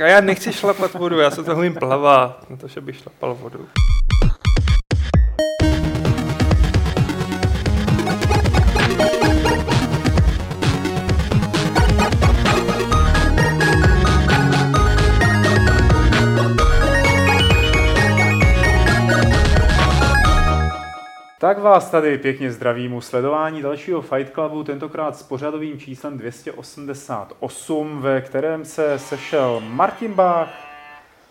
A já nechci šlapat vodu, já se toho umím plavat, na to, že bych šlapal vodu. Vás tady pěkně zdravím u sledování dalšího Fight Clubu, tentokrát s pořadovým číslem 288, ve kterém se sešel Martin Bach,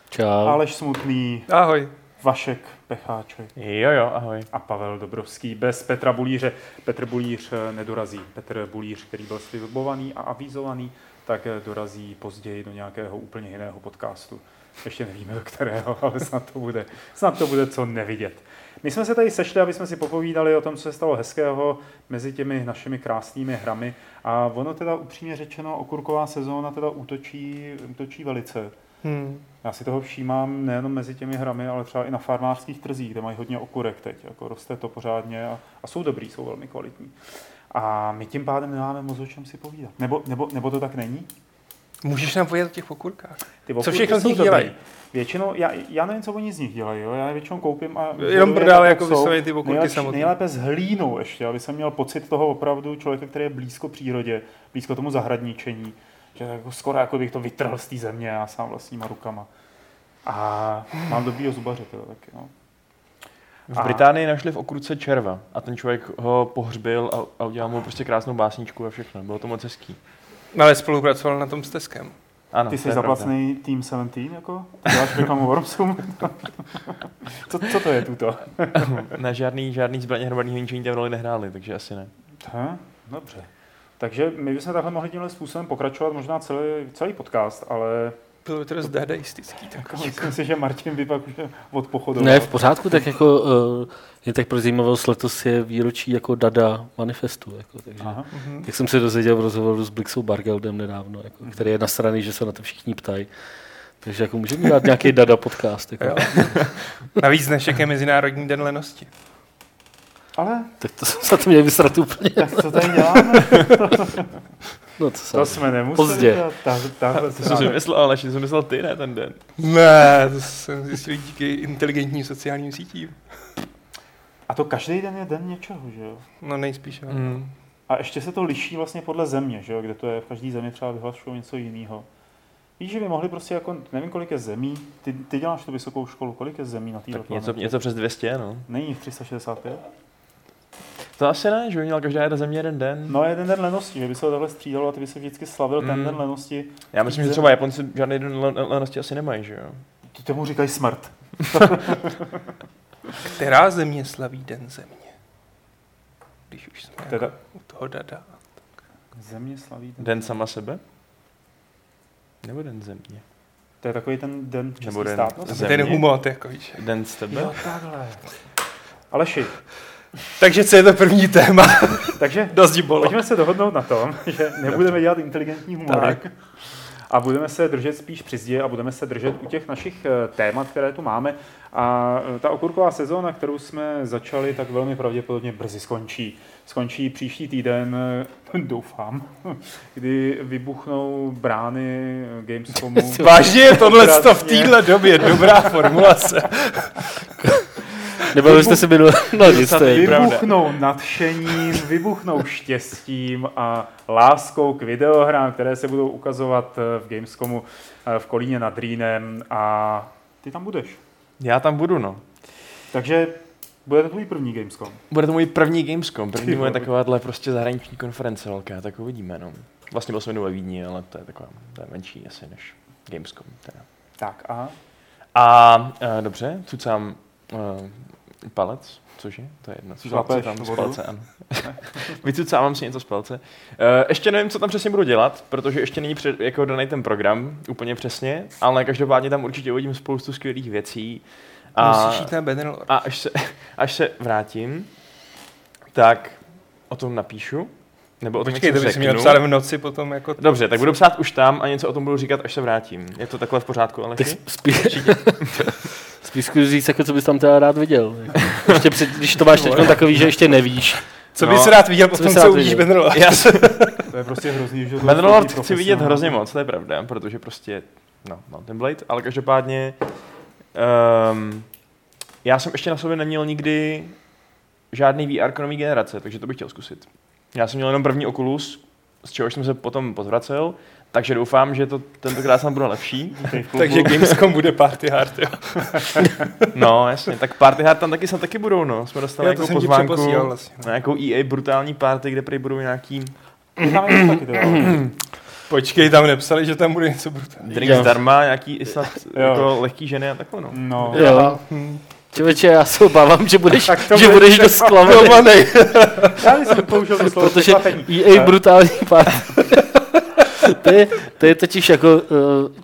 Čau. Aleš Smutný, Ahoj. Vašek Pecháček Jo, jo, ahoj. a Pavel Dobrovský. Bez Petra Bulíře. Petr Bulíř eh, nedorazí. Petr Bulíř, který byl slibovaný a avizovaný, tak eh, dorazí později do nějakého úplně jiného podcastu. Ještě nevíme do kterého, ale snad to bude, snad to bude co nevidět. My jsme se tady sešli, aby jsme si popovídali o tom, co se stalo hezkého mezi těmi našimi krásnými hrami. A ono teda upřímně řečeno, okurková sezóna teda útočí, útočí velice. Hmm. Já si toho všímám nejenom mezi těmi hrami, ale třeba i na farmářských trzích, kde mají hodně okurek teď. Jako roste to pořádně a, a jsou dobrý, jsou velmi kvalitní. A my tím pádem nemáme moc o čem si povídat. Nebo, nebo, nebo to tak není? Můžeš nám povědět o těch okurkách? Ty Co okurky všechno z nich dělají? Většinou, já, já nevím, co oni z nich dělají, jo? já je většinou koupím a... Jenom jak jako vysloveně ty okurky nejlepší, samotný. Nejlépe s hlínou ještě, aby jsem měl pocit toho opravdu člověka, který je blízko přírodě, blízko tomu zahradničení. Že jako skoro jako bych to vytrhl z té země já sám vlastníma rukama. A mám dobrýho zubaře teda taky, no. V A- Británii našli v okurce červa a ten člověk ho pohřbil a, a udělal mu prostě krásnou básničku a všechno. Bylo to moc hezký. Ale spolupracoval na tom s Teskem. Ano, Ty jsi zaplacený Team 17, jako? Ty Děláš reklamu Wormsům? co, co to je tuto? Na žádný, žádný zbraně hromadného ničení tam roli nehráli, takže asi ne. Aha, dobře. Takže my bychom takhle mohli tímhle způsobem pokračovat možná celý, celý podcast, ale Bylo to dost dadaistický. Tak. jako myslím si, že Martin by pak už od pochodu. Ne, v pořádku, tak jako uh, je tak pro zajímavost, letos je výročí jako Dada manifestu, jako, takže. Aha. Mhm. Jak jsem se dozvěděl v rozhovoru s Blixou Bargeldem nedávno, jako, který je na straně, že se na to všichni ptají. Takže jako můžeme dělat nějaký Dada podcast. Jako. Jo. Navíc dnešek je Mezinárodní den lenosti. Ale Tak to jsem se to měl vysrat úplně. tak co tady děláme? No, to, se... To jsme nemuseli Pozdě. Ta, To jsem si myslel, ale že jsem myslel ty, ne, ten den. Ne, to jsem zjistil díky inteligentním sociálním sítím. A to každý den je den něčeho, že jo? No nejspíš, jo. Mm. A ještě se to liší vlastně podle země, že jo? Kde to je, v každé zemi třeba vyhlašují něco jiného. Víš, že by mohli prostě jako, nevím kolik je zemí, ty, ty děláš tu vysokou školu, kolik je zemí na této Tak něco, něco přes 200, no. Není jich 365? To asi ne, že by měla každá jedna země jeden den. No jeden den lenosti, že by se to takhle střídalo a ty by se vždycky slavil ten Mm. den lenosti. Já myslím, že třeba Japonci žádný den le- lenosti asi nemají, že jo? Ty tomu říkají smrt. Která země slaví den země? Když už jsme Teda- jako u toho dada. Země slaví ten. Den sama sebe? Nebo den země? To je takový ten den český Nebo den státnosti. země. Ten humor, jako víš. Den z tebe? Jo, takhle. Aleši, Takže co je to první téma? takže Dost bolo. pojďme se dohodnout na tom, že nebudeme dělat inteligentní humorek. A budeme se držet spíš při zdi a budeme se držet u těch našich eh, témat, které tu máme. A eh, ta okurková sezóna, kterou jsme začali, tak velmi pravděpodobně brzy skončí. Skončí příští týden, eh, doufám, kdy vybuchnou brány Gamescomu. Vážně je tohle v téhle době dobrá formulace. Nebavili jste se minule? No nic, to je. pravda. Vybuchnou nadšením, vybuchnou štěstím a láskou k videohrám, které se budou ukazovat eh, v Gamescomu eh, v Kolíně nad Rýnem a ty tam budeš. Já tam budu, no. Takže bude to tvůj první Gamescom. Bude to můj první Gamescom, první moje takováhle prostě zahraniční konference velká, tak uvidíme, no. Vlastně byl jsem jednou ve Vídni, ale to je taková, to je menší asi než Gamescom. Teda. Tak a A uh, dobře, cucám uh, palec, cože? To je jedno. Šlapeš Cucám z palce, ano. Vycucávám si něco z palce. Uh, ještě nevím, co tam přesně budu dělat, protože ještě není před, jako daný ten program úplně přesně, ale každopádně tam určitě uvidím spoustu skvělých věcí. A, Musíš jít na Bannerlord. a až, se, až se vrátím, tak o tom napíšu. Nebo o tom Počkej, něco to bys měl psát v noci potom jako... Dobře, tak budu psát už tam a něco o tom budu říkat, až se vrátím. Je to takhle v pořádku, ale spíš, spíš zkus říct, jako, co bys tam teda rád viděl. Jako. Ještě před, když to máš teď takový, že ještě nevíš. Co No, bys rád viděl co potom, bys co uvidíš se, to je prostě hrozný, že jsou chci vidět hrozně moc, to je pravda, protože prostě no, Mountain Blade, ale každopádně um, já jsem ještě na sobě neměl nikdy žádný VR nový generace, takže to bych chtěl zkusit. Já jsem měl jenom první Oculus, z čehož jsem se potom pozvracel, takže doufám, že to tentokrát snad bude lepší. Takže Gamescom bude party hard, jo. No, jasně, tak party hard tam taky snad taky budou, no. Jsme dostali Jo, to nějakou pozvánku vlastně. na nějakou EA brutální party, kde prý budou nějaký. Počkej, tam nepsali, že tam bude něco brutální. drink Jo. zdarma, nějaký i snad Jo. jako lehký ženy a takhle, no. No, Jo. Člověče, já se obávám, že budeš, Tak to že bude- budeš dost zklamaný, já jsem použil to slovo protože. EA brutální party. to, je, to je totiž jako uh,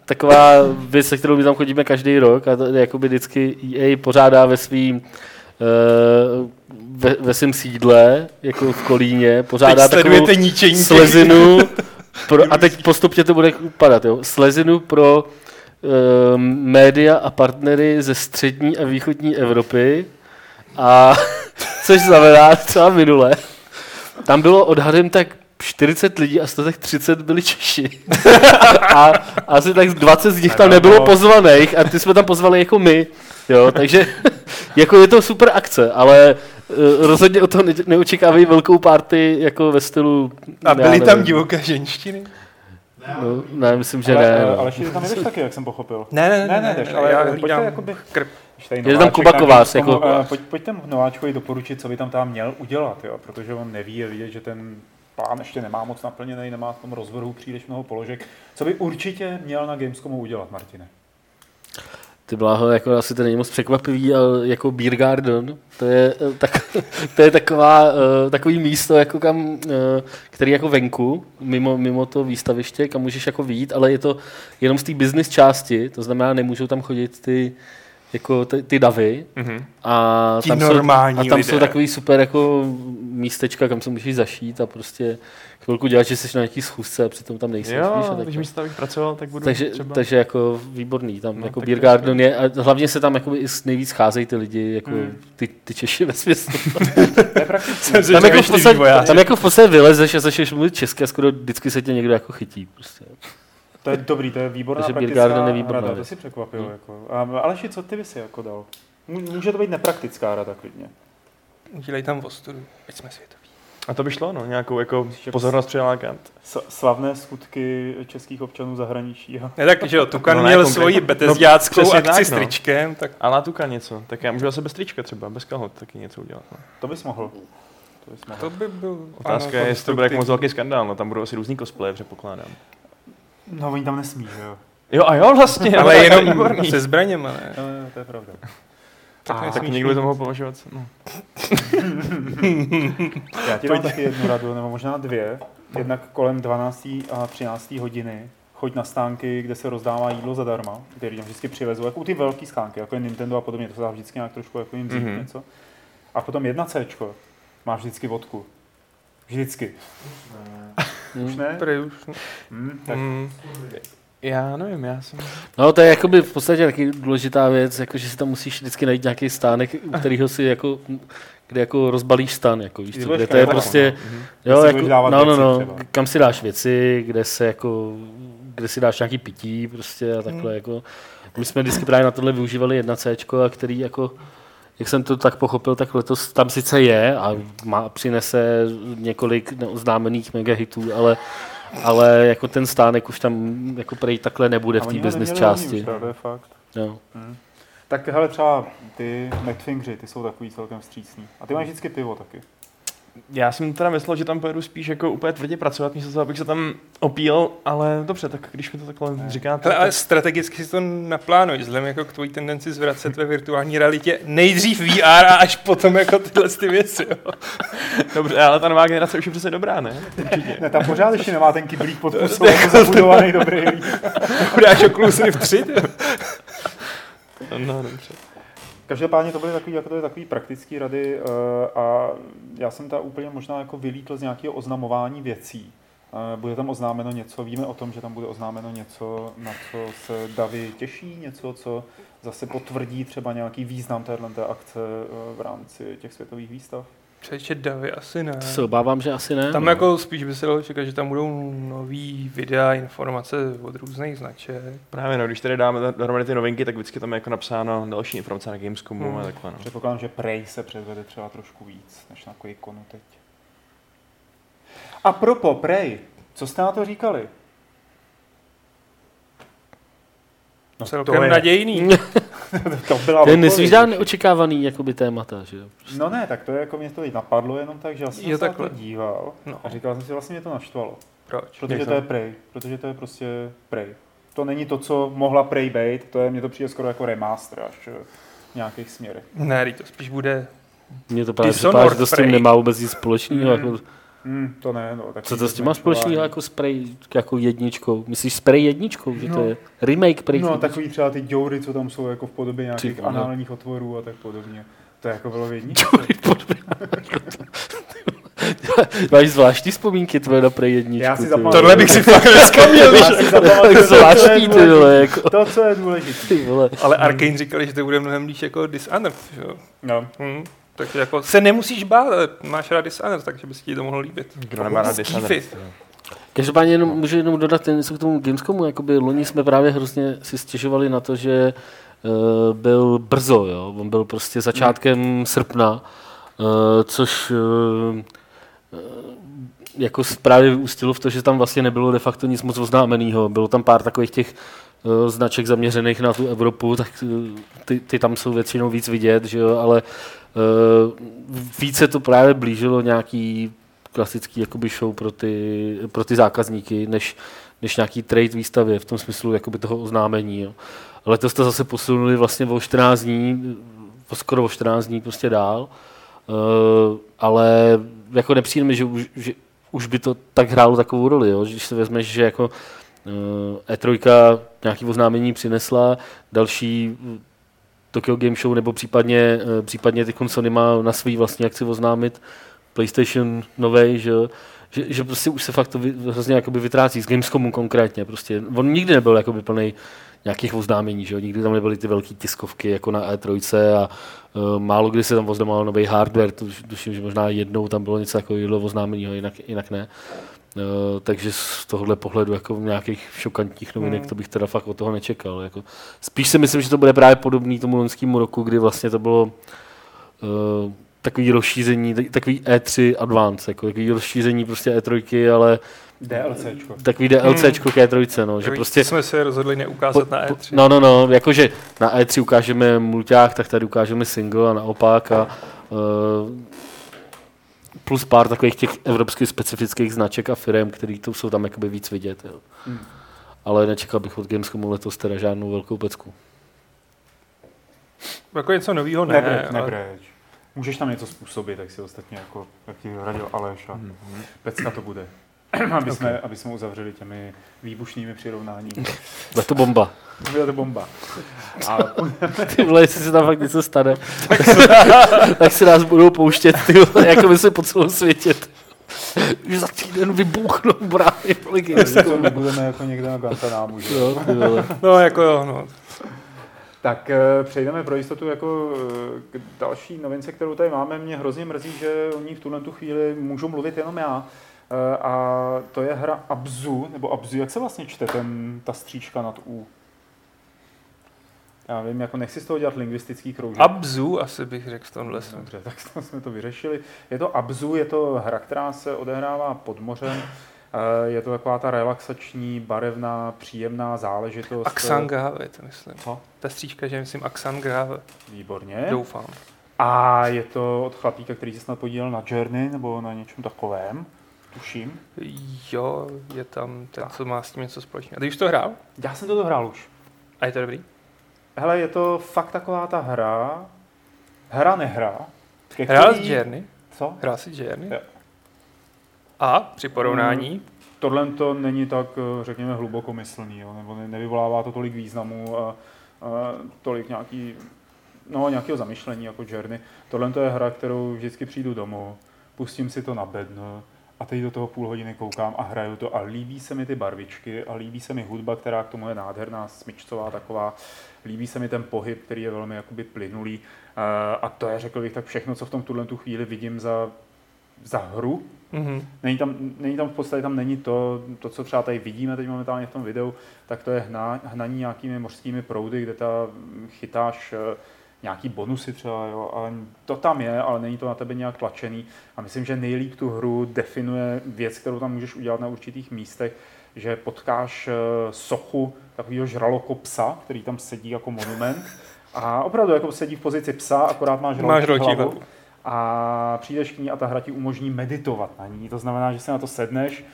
taková věc, se kterou my tam chodíme každý rok a to jakoby vždycky EA pořádá ve svým uh, ve, ve svém sídle, jako v Kolíně, Teď pořádá takovou ničení těch- slezinu, pro, a teď postupně to bude upadat, jo, slezinu pro média a partnery ze střední a východní Evropy, a což znamená třeba minule, tam bylo odhadem tak 40 lidí a z toho tak 30 byli Češi. a asi tak 20 z nich tam nebylo pozvaných a ty jsme tam pozvali jako my. Jo, takže jako je to super akce, ale uh, rozhodně o ne- neočekávají velkou party jako ve stylu... A byly tam divoké ženštiny? No, ne, myslím, že ale, ne. ale, no. ale ty tam jdeš taky, jak jsem pochopil. Ne, ne, Ne, ne, jdeš, ale já pojďte jakoby- tady Je tam Kuba Kovář, jako- eh, Pojď, pojďte nováčkovi doporučit, co by tam tam měl udělat, jo? protože on neví, je vidět, že ten plán ještě nemá moc naplněný, nemá v tom rozvrhu příliš mnoho položek. Co by určitě měl na Gamescomu udělat, Martine? Ty bláho, jako asi to není moc překvapivý, ale jako Beer Garden, to je, eh, tak, to je taková, eh, takový místo, jako kam, eh, který jako venku, mimo, mimo to výstaviště, kam můžeš jako vyjít, ale je to jenom z té business části, to znamená, nemůžou tam chodit ty, jako ty, ty davy. Mhm. A tam, jsou, a tam lidé. jsou takový super jako místečka, kam se můžeš zašít a prostě chvilku dělat, že jsi na nějaký schůzce a přitom tam nejsi. víš, a Jo, takhle. když místo bych pracoval, tak budu Takže, třeba... takže jako výborný, tam No, jako tak Beer Garden je, a hlavně se tam jako nejvíc scházejí ty lidi, jako Hmm. ty, ty Češi ve smyslu. To je prakticky. tam, jako v podstatě, tam jako v podstatě vylezeš a začneš mluvit česky a skoro vždycky se tě někdo jako chytí. Prostě. To je dobrý, to je výborná Takže Beer praktická Garden je výborná rada, to si překvapil. Hmm. Jako. A, Aleši, co ty by si jako dal? Mů- Může to být nepraktická rada klidně. Udělej tam ostudu, ať jsme světoví. A to by šlo, no, nějakou jako pozornost přilákat. Slavné skutky českých občanů zahraničí. Jo. Ne tak, že jo, Tukan No no, měl konkrétně. svoji No, betezďáckou přesně akci tak, s no. tričkem, tak A látuka něco, tak já můžu zase bez trička třeba, bez kalhot taky něco udělat. No. To bys mohl. To bys mohl. to by byl... Otázka ano, je, jestli to bude jako moc velký skandál, no tam budou asi různý cosplay, předpokládám. No, oni tam nesmí, že jo. Jo a jo vlastně, Ale je jenom se zbraněma, ne? No, no, to je pravda. Tak A- Tak někdo by to mohl považovat. No. Já ti dám taky jednu radu, nebo možná dvě. Jednak kolem 12. a 13. hodiny choď na stánky, kde se rozdává jídlo zadarma, který tam vždycky přivezou, jako u ty velké stánky, jako je Nintendo a podobně, to se dá vždycky nějak trošku jako jim vzít Mhm. mm-hmm. něco. A potom jedna C, máš vždycky vodku. Vždycky. Už ne? Prý už. Hm, tak Mm, já nevím, já jsem... No to je jakoby v podstatě taky důležitá věc, jako že si tam musíš vždycky najít nějaký stánek, u kterého si jako kde jako rozbalíš stan, jako víš co, kde to je prostě, Mhm. jo, jako, no, no, no, kam si dáš věci, kde se jako, kde si dáš nějaký pití prostě a takhle Hmm. jako, my jsme vždycky právě na tohle využívali jedna C, a který jako, jak jsem to tak pochopil, tak letos tam sice je a má, přinese několik neoznámených megahitů, ale ale jako ten stánek už tam jako prej takhle nebude v té business části. Už, to je fakt. Jo. Hm. Tak hele, třeba ty McFingři, ty jsou takový celkem vstřícný. A ty máš vždycky pivo taky. Já jsem teda myslel, že tam pojedu spíš jako úplně tvrdě pracovat, místo toho, abych se tam opíl, ale dobře, tak když mi to takhle říkáte, Hele, ale tak... strategicky si to naplánuj, vzhledem jako k tvojí tendenci zvracet ve virtuální realitě nejdřív VR a až potom jako tyhle ty věci. Jo. dobře, ale ta nová generace už je přece dobrá, ne? Ne, tam pořád ještě nemá ten kyblík pod pusou, jako zabudovaný dobrý. Dáš Oculus Rift 3? ty jo. No, dobře. Každopádně to byly takový, jako to je takový praktický rady eh, a já jsem ta úplně možná jako vylítl z nějakého oznamování věcí. Eh, Bude tam oznámeno něco, víme o tom, že tam bude oznámeno něco, na co se Davy těší, něco, co zase potvrdí třeba nějaký význam téhle té akce eh, v rámci těch světových výstav. Přeče davy asi ne. To se obávám, že asi ne. Tam no. jako spíš by se dalo čekat, že tam budou nový videa, informace od různých značek. Právě no, když tady dáme dohromady ty novinky, tak vždycky tam je jako napsáno další informace na Gamescomu Hmm. a takhle. No. Předpokládám, že Prey se předvede třeba trošku víc, než na QuakeConu teď. A propo, Prey, co jste na to říkali? No, Celkem nadějný. to byla To je nesvíždá neočekávaný jakoby témata, že jo. No ne, tak to je jako mě to teď napadlo jenom tak, že já jsem Jo, se na to takhle. díval No, a říkal jsem si, vlastně mě to naštvalo. proč? Protože Jak to to? je Prey, protože to je prostě Prey. To není to, co mohla Prey být, to je, mně to přijde skoro jako remaster až eh, v nějakých směrech. Ne, to spíš bude Mně to právě připadá, že to s tím nemá vůbec nic společného. Mm. Jako, Hmm, to ne, no. Tak co to s tím má společného jako s Prey jako jedničkou? Myslíš s Prey jedničkou, že to No. je remake Prey? No, takový třeba ty děury, co tam jsou jako v podobě nějakých vole. análních otvorů a tak podobně. To je jako bylo jednička. Máš zvláštní vzpomínky tvoje na Prey jedničku. Já si ty zapamatuju. Tohle bych si fakt to, co je Zvláštní, ty vole, jako. To, co je důležité. Ty. Ale Arkane říkali, že to bude mnohem blíž jako Dishonored, že jo? No. Hm. Takže jako se nemusíš bát, ale máš rád Dishonored, takže by se ti to mohlo líbit. Kdo nemá rád. Dishonored? Každopádně jenom, můžu jenom dodat něco k tomu Gamescomu. Jakoby loni jsme právě hrozně si stěžovali na to, že uh, byl brzo, jo? on byl prostě začátkem hmm. srpna, uh, což uh, jako právě vyústilo v to, že tam vlastně nebylo de facto nic moc oznámeného. Bylo tam pár takových těch značek zaměřených na tu Evropu, tak uh, ty, ty tam jsou většinou víc vidět, že jo? ale uh, více to právě blížilo nějaký klasický jakoby show pro ty, pro ty zákazníky, než, než nějaký trade výstavě v tom smyslu jakoby toho oznámení. Jo. Letos to zase posunuli vlastně o 14 dní, skoro o 14 dní prostě dál, uh, ale jako nepřijde mi, že už, že už by to tak hrálo takovou roli, jo. když se vezmeš, že jako E3 nějaký oznámení přinesla, další uh, Tokyo Game Show nebo případně, uh, případně ty Sony má na svý vlastní akci oznámit PlayStation novej, že, že, že prostě už se fakt to vy, hrozně jakoby vytrácí, s Gamescomu konkrétně. Prostě. On nikdy nebyl jakoby plný nějakých oznámení, že nikdy tam nebyly ty velké tiskovky jako na E3 a uh, málo kdy se tam oznamoval nový hardware, tuším, že možná jednou tam bylo něco takového oznámení, jinak, jinak ne. Uh, takže z tohohle pohledu jako nějakých šokantních novinek, Hmm. to bych teda fakt od toho nečekal. Jako. Spíš si myslím, že to bude právě podobný tomu loňskému roku, kdy vlastně to bylo uh, takový rozšíření, tak- takový E3 Advance, jako takový rozšíření prostě E3, ale DLCčko. takový DLCčko k E3, no, že Že prostě jsme se rozhodli neukázat na E E3. No, no, no, jakože na E3 ukážeme mulťák, tak tady ukážeme single a naopak a uh, plus pár takových těch evropských specifických značek a firm, který tu jsou tam jakoby víc vidět. Jo. Hmm. Ale nečekal bych od Gamescomu letos teda žádnou velkou pecku. Jako něco nového ne. Nebreč, ale- nebreč. Můžeš tam něco způsobit, tak si ostatně jako, jak ti radil Aleš a pecka to bude. Aby, jsme, aby jsme uzavřeli těmi výbušnými přirovnáními. Bude to bomba. Byla to bomba. A Ty vole, jestli se tam fakt něco stane, tak, tak si nás budou pouštět, ty vole, jako by se po celém světě. Už za týden vybuchnou brány. to budeme jako někde na Guantanámu. že? Jo, ty vole. No jako jo, no. Tak eh, přejdeme pro jistotu jako eh, k další novince, kterou tady máme. Mě hrozně mrzí, že o ní v tuhle tu chvíli můžu mluvit jenom já. Eh, A to je hra Abzu, nebo Abzu, jak se vlastně čte ten, ta stříčka nad U? Já vím, jako nechci z toho dělat lingvistický kroužek. Abzu asi bych řekl v tomhle. Dobře, tak jsme to vyřešili. Je to Abzu, je to hra, která se odehrává pod mořem. Eh, Je to taková ta relaxační, barevná, příjemná záležitost. Axangrave, to myslím. Co? Ta stříčka, že myslím Axangrave. Výborně. Doufám. A je to od chlapíka, který se snad podílel na Journey nebo na něčem takovém, tuším. Jo, je tam ten, co má s tím něco společného. A ty už to hrál? Já jsem to dohrál už. A je to dobrý? Hele, je to fakt taková ta hra, hra nehra. ke Hrál který- jsi Journey? Co? Hrál jsi Journey? Jo. A při porovnání? Tohle to není tak, eh, řekněme, hlubokomyslný, jo? nebo ne- nevyvolává to tolik významu a, a tolik nějaký, no, nějakého zamyšlení jako Journey. Tohle to je hra, kterou vždycky přijdu domů, pustím si to na bednu a teď do toho půl hodiny koukám a hraju to a líbí se mi ty barvičky a líbí se mi hudba, která k tomu je nádherná, smyčcová taková. Líbí se mi ten pohyb, který je velmi jakoby plynulý. Eh, A to je, řekl bych, tak všechno, co v tom tuhle tu chvíli vidím za, za hru. Mhm. Není tam, není tam v podstatě tam není to, to, co třeba tady vidíme teď momentálně v tom videu, tak to je hna, hnaní nějakými mořskými proudy, kde ta chytáš eh, nějaký bonusy třeba, jo, a to tam je, ale není to na tebe nějak tlačený. A myslím, že nejlíp tu hru definuje věc, kterou tam můžeš udělat na určitých místech, že potkáš eh, sochu takového žralokopsa, který tam sedí jako monument. A opravdu jako sedí v pozici psa, akorát máš hlavu. hlavu. A přijdeš k ní a ta hra ti umožní meditovat na ní. To znamená, že se na to sedneš,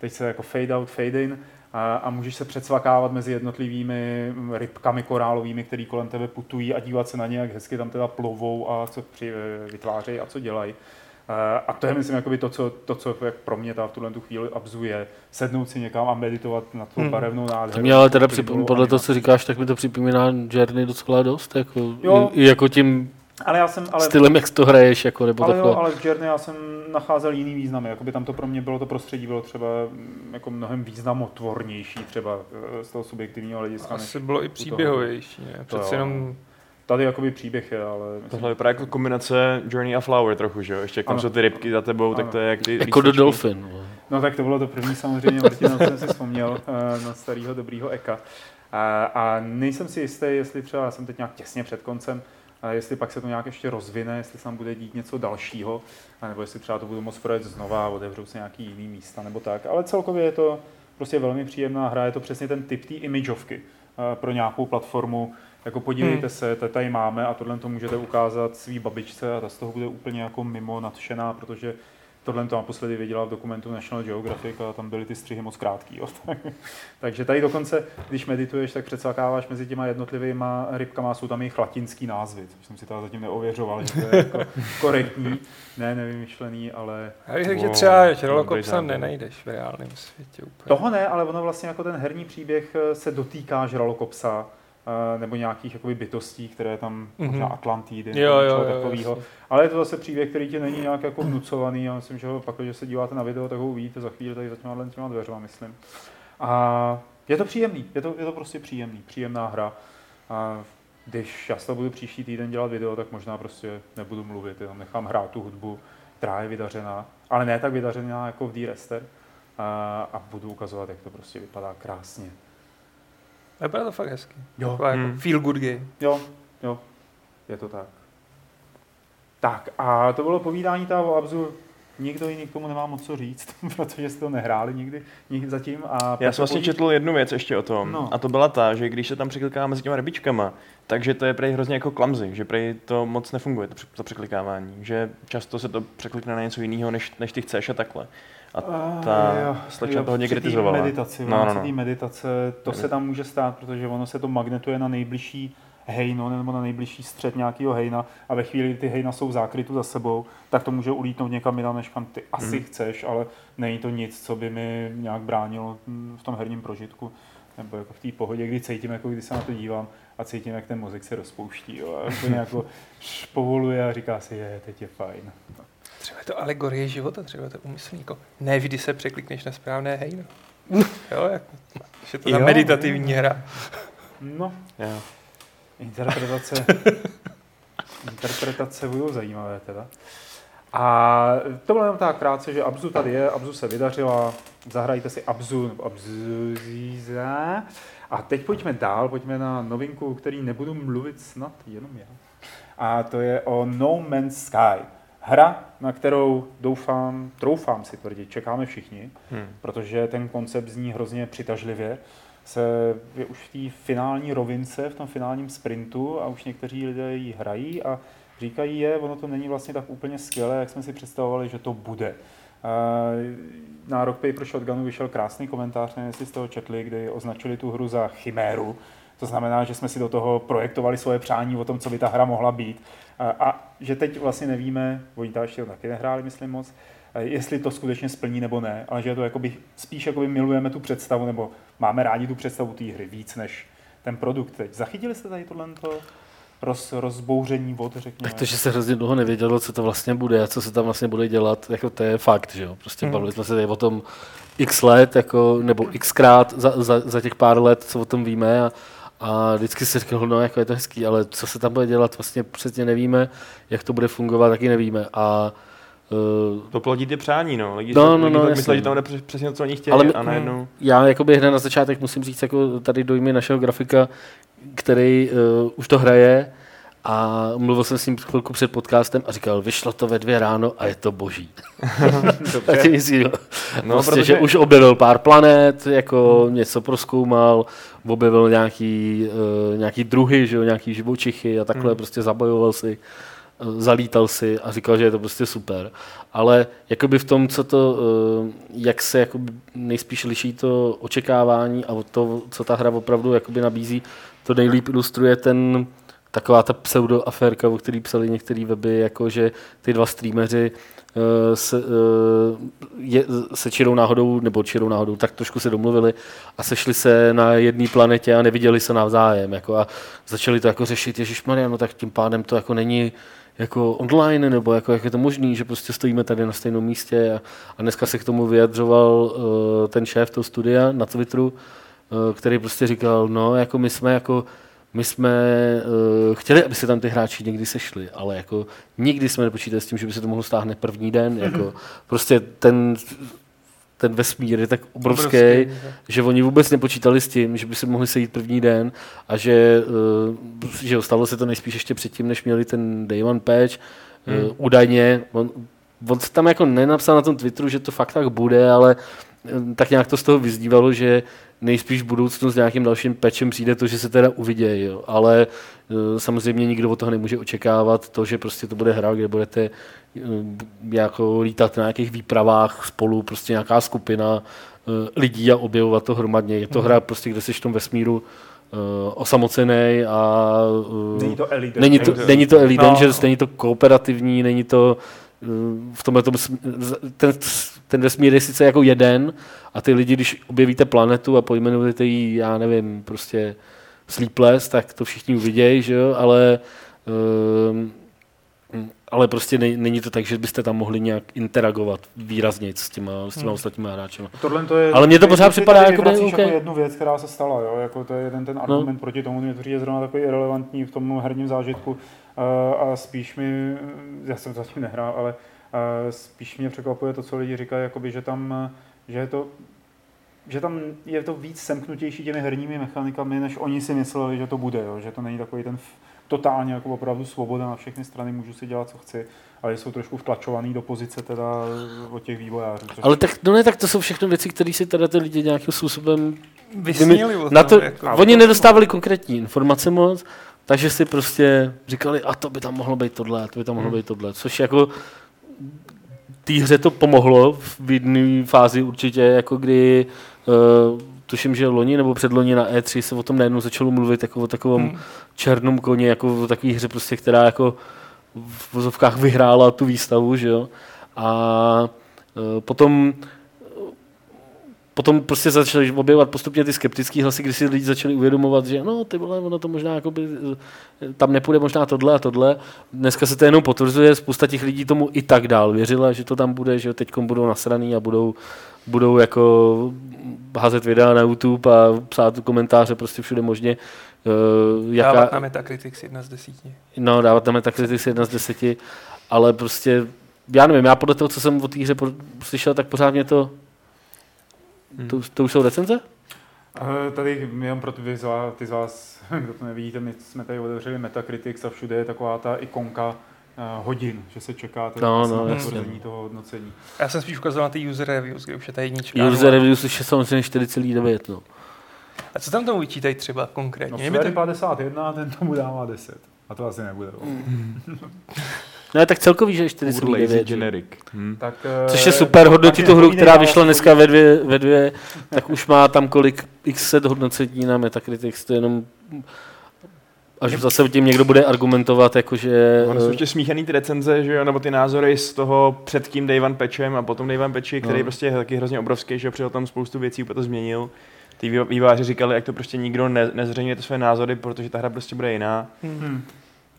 teď se jako fade out, fade in a, můžeš se předsvakávat mezi jednotlivými rybkami korálovými, které kolem tebe putují a dívat se na ně, jak hezky tam teda plovou a co při, vytvářejí a co dělají. Eh, A to je, myslím, jakoby to, co, to, co jak pro mě ta v tuhle tu chvíli abzuje, sednout si někam a meditovat na tu Hmm. barevnou nádheru. To mě ale teda připom- podle toho, co říkáš, tak mi to připomíná Journey docela dost, jako, Jo. jako tím Ale já jsem, ale, stylem, jak to hraješ, jako, nebo ale, takhle. jo, ale v Journey já jsem nacházel jiný významy. Jakoby tam to pro mě bylo, to prostředí bylo třeba mm, jako mnohem významotvornější třeba eh, z toho subjektivního hlediska. než Asi bylo i toho. příběhovější, ne? To Přeci jenom Tady jakoby příběh je, ale myslím, Tohle vypadá jako kombinace Journey a Flower trochu, že jo? Ještě jak tam Ano. jsou ty rybky za tebou, tak Ano. to je jak ty Jako do. Dolphin. vole. No tak to bylo to první samozřejmě, Martin, na co jsem si vzpomněl, eh, na starého dobrýho Eka. A, a nejsem si jistý, jestli třeba, já jsem teď nějak těsně před koncem, jestli pak se to nějak ještě rozvine, jestli se tam bude dít něco dalšího, nebo jestli třeba to budu moct projet znova a otevřou se nějaký jiný místa nebo tak. Ale celkově je to prostě velmi příjemná hra, je to přesně ten typ té imageovky eh, pro nějakou platformu. Jako podívejte Hmm. se, to tady máme a tohle to můžete ukázat svý babičce a ta z toho bude úplně jako mimo nadšená, protože tohle to naposledy viděla v dokumentu National Geographic a tam byly ty střihy moc krátký. Jo. Takže tady dokonce, když medituješ, tak předsakáváš mezi těma jednotlivými rybkama, jsou tam jejich latinský názvy, což jsem si teda zatím neověřoval, že to je jako korektní, ne nevymyšlený, ale Já bych řekl, že třeba záměr. nenajdeš v reálném světě úplně. toho ne, ale ono vlastně jako ten herní příběh eh, se dotýká žralokopsa, nebo nějakých jakoby bytostí, které tam, Mhm. možná Atlantidy, Jo, nebo jo, něco jo, takového. Ale je to zase příběh, který ti není nějak jako vnucovaný. Já myslím, že ho pak, když se díváte na video, tak ho uvidíte za chvíli tady za těma, těma dveřma, myslím. A je to příjemný, je to, je to prostě příjemný, příjemná hra. A když já toho budu příští týden dělat video, tak možná prostě nebudu mluvit, jenom nechám hrát tu hudbu, která je vydařená, ale ne tak vydařená jako v D-Rester. A, a budu ukazovat, jak to prostě vypadá krásně. Vypadá to fakt hezky. Jo, Taková jako Hmm. feel good game. Jo, jo, je to tak. Tak a to bylo povídání ta o Abzu. Nikdo jiný k tomu nemá moc co říct, protože jste to nehráli nikdy, nikdy zatím. A Já jsem vlastně četl jednu věc ještě o tom, No. a to byla ta, že když se tam překliká mezi těma rybičkama, takže to je prej hrozně jako klamzy, že prej to moc nefunguje, to, to překlikávání, že často se to překlikne na něco jiného, než, než ty chceš a takhle. A ta slečna to hodně při té kritizovala. Meditaci, No, no, no, no. meditace, to se tam může stát, protože ono se to magnetuje na nejbližší hejno nebo na nejbližší střed nějakého hejna a ve chvíli, kdy ty hejna jsou zákrytu za sebou, tak to může ulítnout někam jinam, než kam ty asi Mhm. chceš, ale není to nic, co by mi nějak bránilo v tom herním prožitku nebo jako v té pohodě, kdy cítím, jako když se na to dívám a cítím, jak ten mozek se rozpouští jo, a jako povoluje a říká si, je, teď je fajn. Třeba je to alegorie života, třeba je to umyslný. Jako ne vždy se překlikneš na správné hejno. jo, jako, že to ta Jo, meditativní hra. No, Jo. Interpretace, interpretace budou zajímavé teda. A to bylo jenom tak krátce, že Abzu tady je, Abzu se vydařila, zahrajte si Abzu, nebo Abzuziza. A teď pojďme dál, pojďme na novinku, o který nebudu mluvit snad jenom já. A to je o No Man's Sky. Hra, na kterou doufám, troufám si tvrdit, čekáme všichni, Hm. protože ten koncept zní hrozně přitažlivě. Se je už v té finální rovince, v tom finálním sprintu a už někteří lidé ji hrají a říkají je, ono to není vlastně tak úplně skvělé, jak jsme si představovali, že to bude. Na Rock Paper Shotgunu vyšel krásný komentář, nevím, jestli jste ho četli, kdy označili tu hru za chiméru. To znamená, že jsme si do toho projektovali svoje přání o tom, co by ta hra mohla být. A, a že teď vlastně nevíme, oni to ještě taky nehráli, myslím moc, eh, jestli to skutečně splní nebo ne, ale že to jakoby, spíš jakoby milujeme tu představu, nebo máme rádi tu představu té hry víc než ten produkt teď. Zachytili jste tady tohle? roz, rozbouření vod, řekněme. Tak to, že se hrozně dlouho nevědělo, co to vlastně bude a co se tam vlastně bude dělat, jako to je fakt, že jo. Prostě Mhm. bavili jsme se tady o tom x let, jako, nebo xkrát za, za, za, těch pár let, co o tom víme a, a vždycky se říkalo, no jako je to hezký, ale co se tam bude dělat, vlastně přesně nevíme, jak to bude fungovat, taky nevíme. A uh, To plodí ty přání, no. Lidi, No, no, no, jasně. mysleli, že tam bude přes- přesně to, co oni chtěli Ale my- a najednou... já jakoby hned na začátek musím říct jako tady dojmy našeho grafika, který uh, už to hraje a mluvil jsem s ním chvilku před podcastem a říkal, vyšlo to ve dvě ráno a je to boží. myslím, no, No, prostě, protože- že už objevil pár planet, jako hmm. něco proskoumal, objevil nějaký, uh, nějaký druhy, že jo, nějaký živočichy a takhle hmm. prostě zabojoval si, uh, zalítal si a říkal, že je to prostě super. Ale jakoby v tom, co to, uh, jak se jakoby nejspíš liší to očekávání a to, co ta hra opravdu jakoby nabízí, to nejlíp ilustruje ten taková ta pseudoaférka, o který psali některé weby, jako že ty dva streameři uh, se, uh, je, se čirou náhodou, nebo čirou náhodou, tak trošku se domluvili a sešli se na jedné planetě a neviděli se navzájem. Jako a začali to jako řešit, Ježišmarja, no tak tím pádem to jako není jako online, nebo jako, jak je to možný, že prostě stojíme tady na stejném místě a, a dneska se k tomu vyjadřoval uh, ten šéf toho studia na Twitteru, uh, který prostě říkal, no jako my jsme jako my jsme uh, chtěli, aby se tam ty hráči někdy sešli, ale jako nikdy jsme nepočítali s tím, že by se to mohlo stáhnout první den. Jako, prostě ten, ten vesmír je tak obrovský, Obrovský, že oni vůbec nepočítali s tím, že by se mohli sejít první den a že, uh, že stalo se to nejspíš ještě předtím, než měli ten Day One patch. Hmm. Uh, údajně, on, on se tam jako nenapsal na tom Twitteru, že to fakt tak bude, ale eh, tak nějak to z toho vyzdívalo, že nejspíš v budoucnu s nějakým dalším patchem přijde to, že se teda uvidějí, jo. ale eh, samozřejmě nikdo od toho nemůže očekávat to, že prostě to bude hra, kde budete eh, jako lítat na nějakých výpravách spolu, prostě nějaká skupina lidí a objevovat to hromadně. Je to hra prostě, kde jsi v tom vesmíru eh, osamocený a eh, Není to Elite. Není to, Není to- Elite No. Dangerous, není to kooperativní, není to v tomhle tom, ten, ten vesmír je sice jako jeden a ty lidi, když objevíte planetu a pojmenujete ji, já nevím, prostě Sleepless, tak to všichni uvidějí, že jo, ale um, ale prostě ne, není to tak, že byste tam mohli nějak interagovat výrazně s těma, s těma Hmm. ostatníma hráči. Tohle to je, Ale mně to pořád připadá tady jako by vyvracíš OK. jako jednu věc, která se stala, jo? Jako to je jeden ten argument proti tomu, mě to přijde zrovna takový irrelevantní v tom herním zážitku a spíš mi, já jsem to zatím nehrál, ale spíš mě překvapuje to, co lidi říkají, jakoby, že tam, že je to že tam je to víc semknutější těmi herními mechanikami, než oni si mysleli, že to bude, jo? že to není takový ten totálně jako opravdu svoboda na všechny strany, můžu si dělat, co chci, ale jsou trošku vtlačovaný do pozice teda od těch vývojářů. Což Ale tak, no ne, tak to jsou všechno věci, které si teda ty lidi nějakým způsobem Vysněli o na to, jako. oni nedostávali konkrétní informace moc, takže si prostě říkali, a to by tam mohlo být tohle, a to by tam mohlo Hmm. být tohle, což jako té hře to pomohlo v jedné fázi určitě, jako kdy uh, tuším, že loni nebo předloni na E3 se o tom najednou začalo mluvit jako o takovém Hmm. černom koni, jako o takové hře prostě, která jako v vozovkách vyhrála tu výstavu, že jo. A uh, potom potom prostě začaly objevovat postupně ty skeptické hlasy, kdy si lidi začali uvědomovat, že no, ty vole, ono to možná jakoby, eh, tam nepůjde možná tohle a tohle. Dneska se to jenom potvrzuje, spousta těch lidí tomu i tak dál věřila, že to tam bude, že teď budou nasraný a budou, budou jako házet videa na YouTube a psát komentáře prostě všude možně. Uh, jaká, Dávat na Metacritics jedna z desíti. No, dávat tam Metacritic jedna z deseti, ale prostě, já nevím, já podle toho, co jsem o té hře slyšel, tak pořád mě to, Hmm. to, to už jsou recenze? Eh, Tady jenom pro ty z vás, ty z vás, kdo to nevidíte, my jsme tady otevřeli Metacritics a všude je taková ta ikonka eh, hodin, že se čeká teda No, vlastně no, potvrzení toho hodnocení. Já jsem spíš ukazoval na ty user reviews, kde už je ta jednička. User reviews už je samozřejmě 4,9, no. A co tam tomu vyčítají třeba konkrétně? No, to- 51, ten tomu dává 10. A to asi nebude. Mm. Ne, tak celkový, že je Lazy 4,9. že? generic. Hm. Tak, Což eh, je super, hodnotí tu hru, která vyšla svůj- dneska ve dvě, ve dvě, tak už má tam kolik x set hodnocení na Metacritics, to je jenom až zase tím někdo bude argumentovat, jakože... Ono jsou eh, ještě smíchaný ty recenze, že jo, nebo ty názory z toho před tím One patchem a potom One patchi, který No. prostě je taky hrozně obrovský, že jo, přidal tam spoustu věcí, úplně to změnil. Ty vývojáři říkali, jak to prostě nikdo ne, nezřejmě ty své názory, protože ta hra prostě bude jiná. Hmm.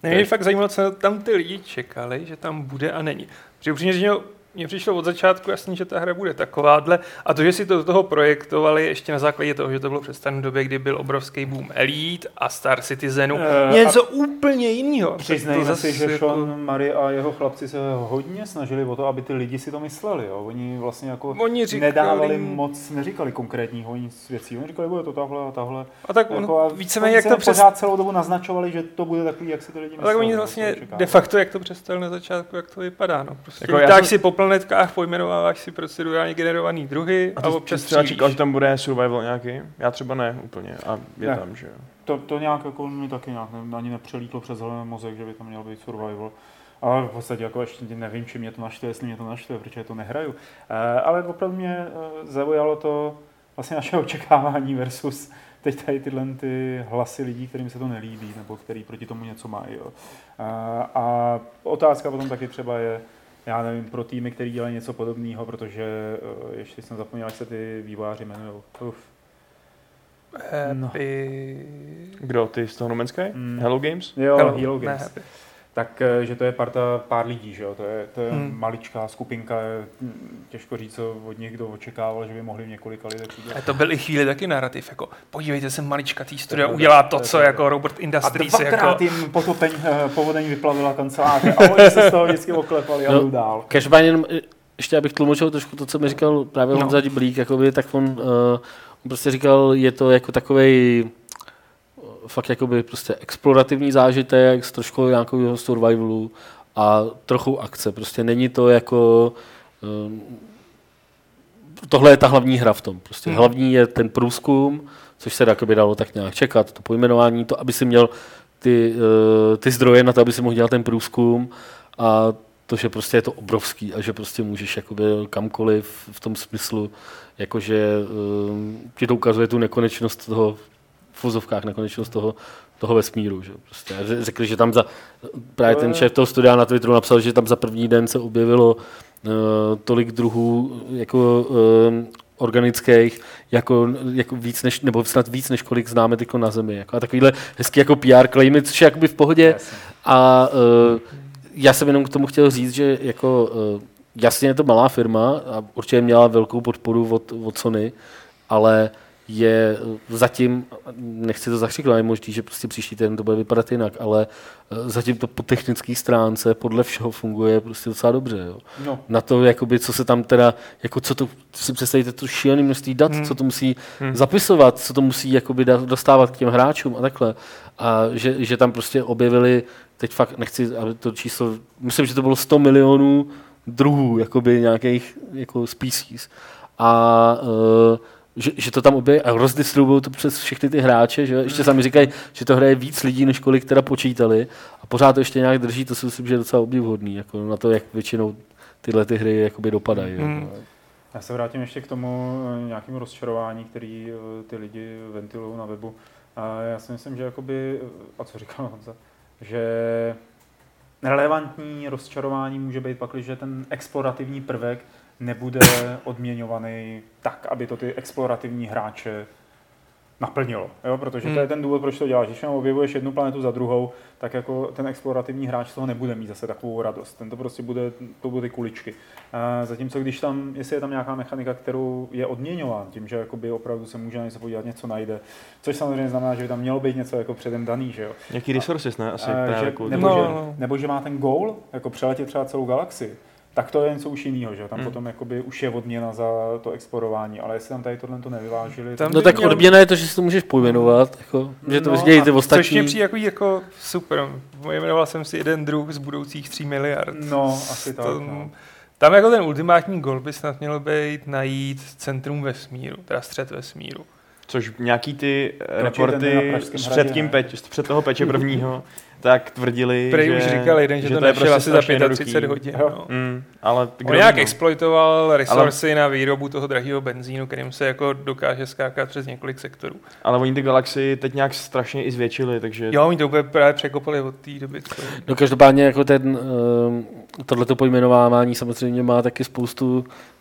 Mě mě fakt zajímalo, co tam ty lidi čekali, že tam bude a není. Protože upřímně řečeno, mně přišlo od začátku jasný, že ta hra bude takováhle. A to, že si to do toho projektovali ještě na základě toho, že to bylo představené v době, kdy byl obrovský boom Elite a Star Citizenu, Eh, něco úplně jiného. Přiznejme si, že Sean Murray a jeho chlapci se hodně snažili o to, aby ty lidi si to mysleli. Jo. Oni vlastně jako Oni říkali- nedávali moc, neříkali konkrétního nic věcí. Oni říkali, bude to tahle a tahle. A tak on, Jako, a víceméně, oni jak to přes... pořád celou dobu naznačovali, že to bude takový, jak si ty lidi A mysleli. tak oni vlastně to de facto, jak to představili na začátku, jak to vypadá. No. Prostě Jako jako já lítáš jsem- si planetkách, pojmenováváš si procedurálně generovaný druhy a, A občas třeba čekal, že tam bude survival nějaký? Já třeba ne úplně. A je Ne. tam, že jo. To, to nějak jako mi taky nějak ne, ani nepřelítlo přes hlavě mozek, že by tam měl být survival. Ale v podstatě jako ještě nevím, či mě to naštve, jestli mě to naštve, protože to nehraju. E, ale opravdu mě e, zaujalo to vlastně naše očekávání versus teď tady tyhle ty hlasy lidí, kterým se to nelíbí, nebo který proti tomu něco mají. Jo. E, a otázka potom taky třeba je, já nevím, pro týmy, který dělají něco podobného, protože e, ještě jsem zapomněl, jak se ty vývojáři jmenují. Uf. Happy... Kdo, ty z toho No Man's Sky? Mm. Hello Games? Jo, Hello, Hello ne, Games. Happy. Tak eh, že to je parta pár lidí, že jo? To je, to je Hmm. maličká skupinka, těžko říct, co od nich kdo očekával, že by mohli v několika lidech A udělat. to byl i chvíli taky narrativ, jako podívejte se, malička tý studia pravda, udělá to to, je co pravda. jako Robert A Industries, dvakrát jako... jim potopeň, eh, povodeň vyplavila kancelář a oni se z toho vždycky oklepali a No. jdou dál. Každopádně jenom, eh, ještě abych tlumočil trošku to, co mi říkal právě No. Honza Diblík, jakoby, tak on, uh, on prostě říkal, je to jako takovej fakt jakoby prostě explorativní zážitek s trošku nějakého survivalu a trochu akce. Prostě není to jako um, tohle je ta hlavní hra v tom. Prostě Hmm. hlavní je ten průzkum, což se jakoby dalo tak nějak čekat, to pojmenování, to, aby si měl ty, uh, ty zdroje na to, aby si mohl dělat ten průzkum a to, že prostě je to obrovský a že prostě můžeš jakoby kamkoliv v tom smyslu, jakože um, ti to ukazuje tu nekonečnost toho v vozovkách nekonečnost toho, toho vesmíru. Že? Prostě. Řekli, že tam za, právě ten šéf toho studia na Twitteru napsal, že tam za první den se objevilo uh, tolik druhů jako um, organických, jako, jako víc než, nebo snad víc, než kolik známe teď na Zemi. Jako, a takovýhle hezký jako PR claimy, což je jakoby v pohodě. A uh, já jsem jenom k tomu chtěl říct, že jako uh, jasně je to malá firma a určitě měla velkou podporu od, od Sony, ale je zatím, nechci to zakřiknout, je možný, že prostě příští týden to bude vypadat jinak, ale eh, zatím to po technické stránce podle všeho funguje prostě docela dobře. Jo. No, Na to, jakoby, co se tam teda, jako co to, si představíte to šílené množství dat, Hmm. co to musí Hmm. zapisovat, co to musí jakoby dostávat k těm hráčům a takhle. A že, že tam prostě objevili, teď fakt nechci, aby to číslo, myslím, že to bylo 100 milionů druhů, jakoby nějakých jako species. A uh, že, že, to tam objeví a rozdistribuují to přes všechny ty hráče, že ještě sami říkají, že to hraje víc lidí, než kolik teda počítali a pořád to ještě nějak drží, to si myslím, že je docela obdivuhodný, jako na to, jak většinou tyhle ty hry jakoby dopadají. Hmm. Jako. Já se vrátím ještě k tomu eh, nějakému rozčarování, který eh, ty lidi ventilují na webu. A já si myslím, že jakoby, eh, a co říkal Honza, že relevantní rozčarování může být pak, že ten explorativní prvek nebude odměňovaný tak, aby to ty explorativní hráče naplnilo. Jo? Protože to je Hmm. ten důvod, proč to děláš. Když jenom objevuješ jednu planetu za druhou, tak jako ten explorativní hráč z toho nebude mít zase takovou radost. Ten to prostě bude, to budou ty kuličky. A zatímco když tam, jestli je tam nějaká mechanika, kterou je odměňován tím, že jakoby opravdu se může na něco podívat, něco najde, což samozřejmě znamená, že by tam mělo být něco jako předem daný, že jo. Nějaký resources, ne? Asi A, právě že, jako- nebo, No, že, no. nebo že má ten goal, jako přeletět třeba celou galaxii, tak to je něco už jiného, že? Tam Hmm. potom jakoby už je odměna za to explorování, ale jestli tam tady tohle to nevyvážili, Tam. No tak měl- odměna je to, že si to můžeš pojmenovat, jako, že to No no, dějí ty a Což mě ostatní. přijde jako, jako super. Jmenoval jsem si jeden druh z budoucích 3 miliard. No, asi tak, To- no. Tam jako ten ultimátní gol by snad měl být najít centrum vesmíru, teda střed vesmíru. Což nějaký ty ten reporty před, hradě, tím peč, před toho peče prvního, tak tvrdili, Prej že, už říkal jeden, že, že to, je našel prostě asi za strašně 35 jednoduchý. hodin. Jo. No. Mm, ale On nějak no. exploitoval resursy na výrobu toho drahého benzínu, kterým se jako dokáže skákat přes několik sektorů. Ale oni ty galaxii teď nějak strašně i zvětšili, takže Jo, oni to úplně právě překopali od té doby. Co... No každopádně jako ten, uh, tohleto pojmenovávání samozřejmě má taky spoustu eh,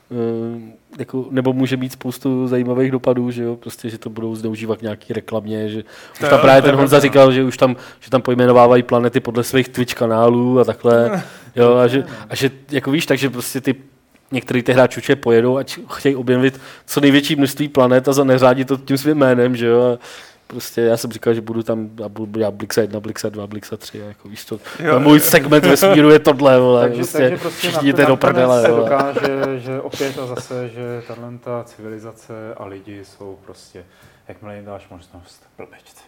jako, nebo může mít spoustu zajímavých dopadů, že jo, prostě, že to budou zneužívat nějaký reklamě, že už tam právě ten Honza říkal, že už tam, že tam pojmenovávají planety podle svých Twitch kanálů a takhle, jo, a že, a že jako víš, takže prostě ty některý ty hráči pojedou, ať chtějí objevit co největší množství planet a zaneřádit to tím svým jménem, že jo, a prostě já jsem říkal, že budu tam, a budu já Blixa 1, Blixa 2, Blixa 3, a jako víš to, Jo, jo, můj segment vesmíru je tohle, vole, Takže, prostě, takže prostě všichni jde do prdele, se vole. dokáže, že opět a zase, že tahle ta civilizace a lidi jsou prostě, jakmile jim dáš možnost, blbečci.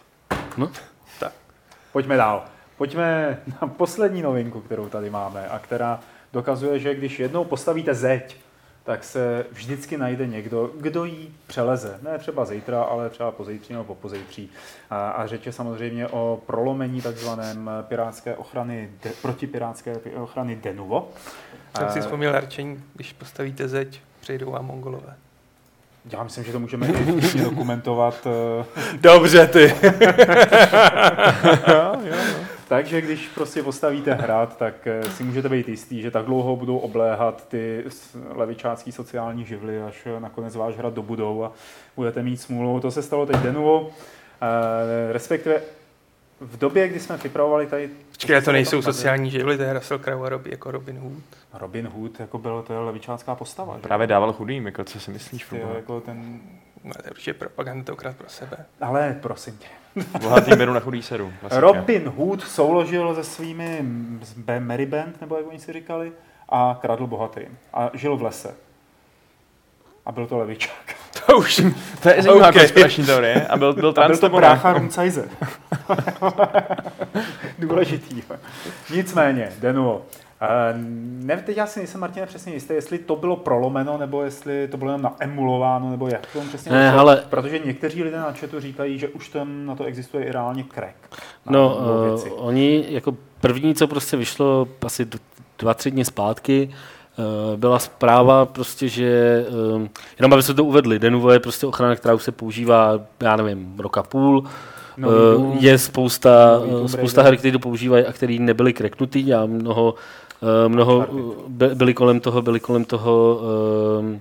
No. Tak. Pojďme dál. Pojďme na poslední novinku, kterou tady máme a která dokazuje, že když jednou postavíte zeď, tak se vždycky najde někdo, kdo jí přeleze. Ne třeba zítra, ale třeba pozítří nebo popozítří. A, a řeč je samozřejmě o prolomení takzvaném pirátské ochrany, de, protipirátské ochrany Denuvo. Jsem si vzpomněl harčení, když postavíte zeď, přejdou vám mongolové. Já myslím, že to můžeme dokumentovat. eh, Dobře, ty. Takže když prostě postavíte hrad, tak eh, si můžete být jistý, že tak dlouho budou obléhat ty levičácký sociální živly, až eh, nakonec váš hrad dobudou a budete mít smůlu. To se stalo teď Denuvo, eh, respektive v době, kdy jsme připravovali tady... Počkej, to nejsou sociální živly, to je Russell Crowe a Robin, jako Robin Hood. Robin Hood, jako byl to je levičácká postava. že? Právě dával chudým, jako co si myslíš? Ty, jako ten... No, to je určitě propaganda tentokrát pro sebe. Ale prosím tě. Bohatý beru na chudý seru. klasika. Robin Hood souložil se svými Merry Band, nebo jak oni si říkali, a kradl bohatým. A žil v lese. A byl to levičák. To už. To je zajímavá OK. okay. konspirační teorie. A byl, byl A byl to brácha Rumcajze. Důležitý. Nicméně, Denuo. Uh, ne, teď já si nejsem, Martine, přesně jistý, jestli to bylo prolomeno, nebo jestli to bylo jenom naemulováno, nebo jak to přesně Ne, ale- Protože někteří lidé na chatu říkají, že už tam na to existuje i reálně crack. No, uh, oni jako první, co prostě vyšlo asi dva, tři dny zpátky, uh, byla zpráva prostě, že jenom aby se to uvedli, Denuvo je prostě ochrana, která už se používá, já nevím, roka půl, Nový Eh, Doom, je spousta, eh, spousta her, které to používají a které nebyly kreknutý a mnoho, eh, mnoho eh, by- byly kolem toho, byly kolem toho eh,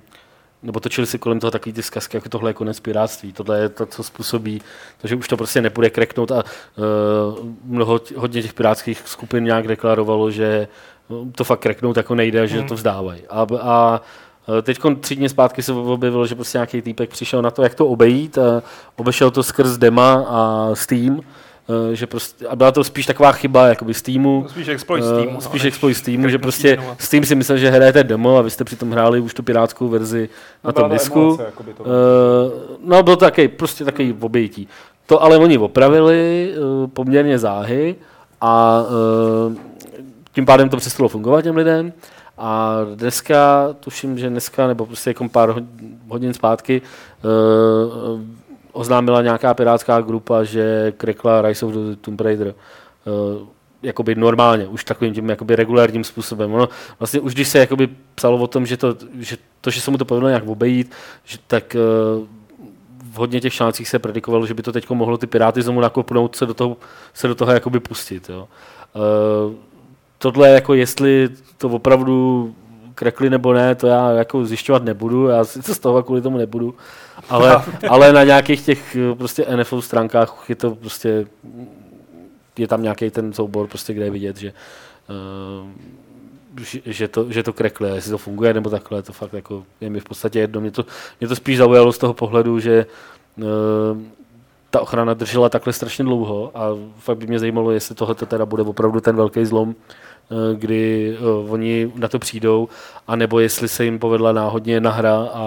nebo točili si kolem toho takový ty zkazky, jako tohle je konec piráctví, tohle je to, co způsobí, to, že už to prostě nepůjde kreknout a uh, mnoho, hodně těch pirátských skupin nějak deklarovalo, že eh, to fakt kreknout jako nejde, že Hmm. to vzdávají. A, a Teď tři dny zpátky se objevilo, že prostě nějaký týpek přišel na to, jak to obejít a obešel to skrz Dema a Steam, eh, že prostě, a byla to spíš taková chyba jakoby Steamu, Spíš exploit Eh, Steamu. no, spíš než exploit Steamu, že kreknutí prostě Denua. Steam si myslel, že hrajete demo a vy jste přitom hráli už tu pirátskou verzi na No, tom byla to disku. emulace, jakoby to bylo. Eh, no, byl to takový, prostě takový obejití. To ale oni opravili eh, poměrně záhy a eh, tím pádem to přestalo fungovat těm lidem. A dneska, tuším, že dneska, nebo prostě jako pár hod- hodin zpátky, uh, oznámila nějaká pirátská grupa, že krekla Rise of the Tomb Raider. Uh, jakoby normálně, už takovým tím jakoby regulárním způsobem. Ono, vlastně už když se jakoby psalo o tom, že to, že to, že se mu to povedlo nějak obejít, že, tak uh, v hodně těch článcích se predikovalo, že by to teď mohlo ty piráty znovu nakopnout, se do toho, se do toho jakoby pustit. Jo. Uh, tohle jako jestli to opravdu krekli nebo ne, to já jako zjišťovat nebudu, já si to z toho kvůli tomu nebudu, ale, ale na nějakých těch eh, prostě NFO stránkách je to prostě, je tam nějaký ten soubor, prostě, kde je vidět, že, uh, že, to, že to krekli, a jestli to funguje nebo takhle, to fakt jako je mi v podstatě jedno. Mě to, mě to spíš zaujalo z toho pohledu, že uh, ta ochrana držela takhle strašně dlouho a fakt by mě zajímalo, jestli tohle teda bude opravdu ten velký zlom, kdy uh, oni na to přijdou, anebo jestli se jim povedla náhodně jedna hra a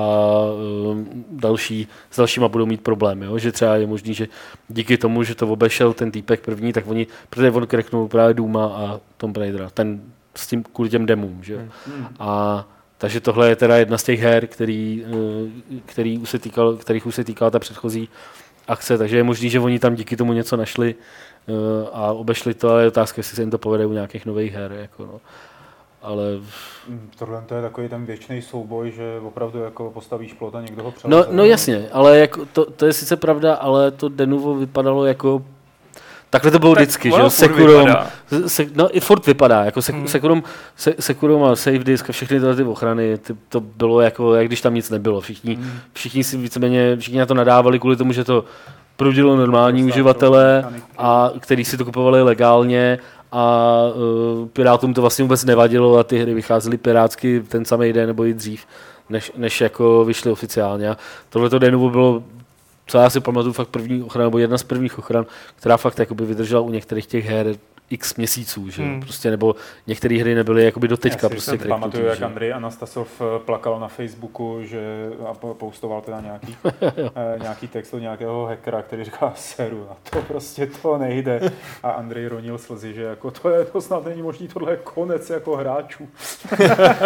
uh, další, s dalšíma budou mít problém, jo? že třeba je možný, že díky tomu, že to obešel ten týpek první, tak oni, protože on kreknul právě Duma a Tom Raidera, ten s tím kvůli těm demům, že? Hmm. A takže tohle je teda jedna z těch her, který, eh, který už se týkal, kterých už se týkala ta předchozí akce, takže je možný, že oni tam díky tomu něco našli eh, a obešli to, ale je otázka, jestli se jim to povede u nějakých nových her. Jako no. Ale Mm, Tohle to je takový ten věčný souboj, že opravdu jako postavíš plot a někdo ho přeleze. no, no jasně, ale jako to, to, je sice pravda, ale to Denuvo vypadalo jako Takhle to bylo Tak vždycky, že jo, vypadá. se, no i furt vypadá, jako sek, Hmm. Securom, se, Securom a Save Disk a všechny tyhle ty ochrany, ty, to bylo jako, jak když tam nic nebylo, všichni, Hmm. všichni si víceméně, všichni na to nadávali kvůli tomu, že to prudilo normální mechaniky. a který si to kupovali legálně a uh, Pirátům to vlastně vůbec nevadilo a ty hry vycházely pirátsky ten samý den nebo i dřív, než, než jako vyšly oficiálně. A tohle to Denuvo bylo, co já si pamatuju, fakt první ochrana, nebo jedna z prvních ochran, která fakt jakoby vydržela u některých těch her x měsíců, že? Hmm. Prostě, nebo některé hry nebyly jakoby do teďka Já si prostě si pamatuju, jak že? Andrej Anastasov eh, plakal na Facebooku, že a po- postoval teda nějaký, eh, nějaký text od nějakého hackera, který říká seru, na to prostě to nejde. A Andrej ronil slzy, že jako to je, to snad není možný, tohle je konec jako hráčů.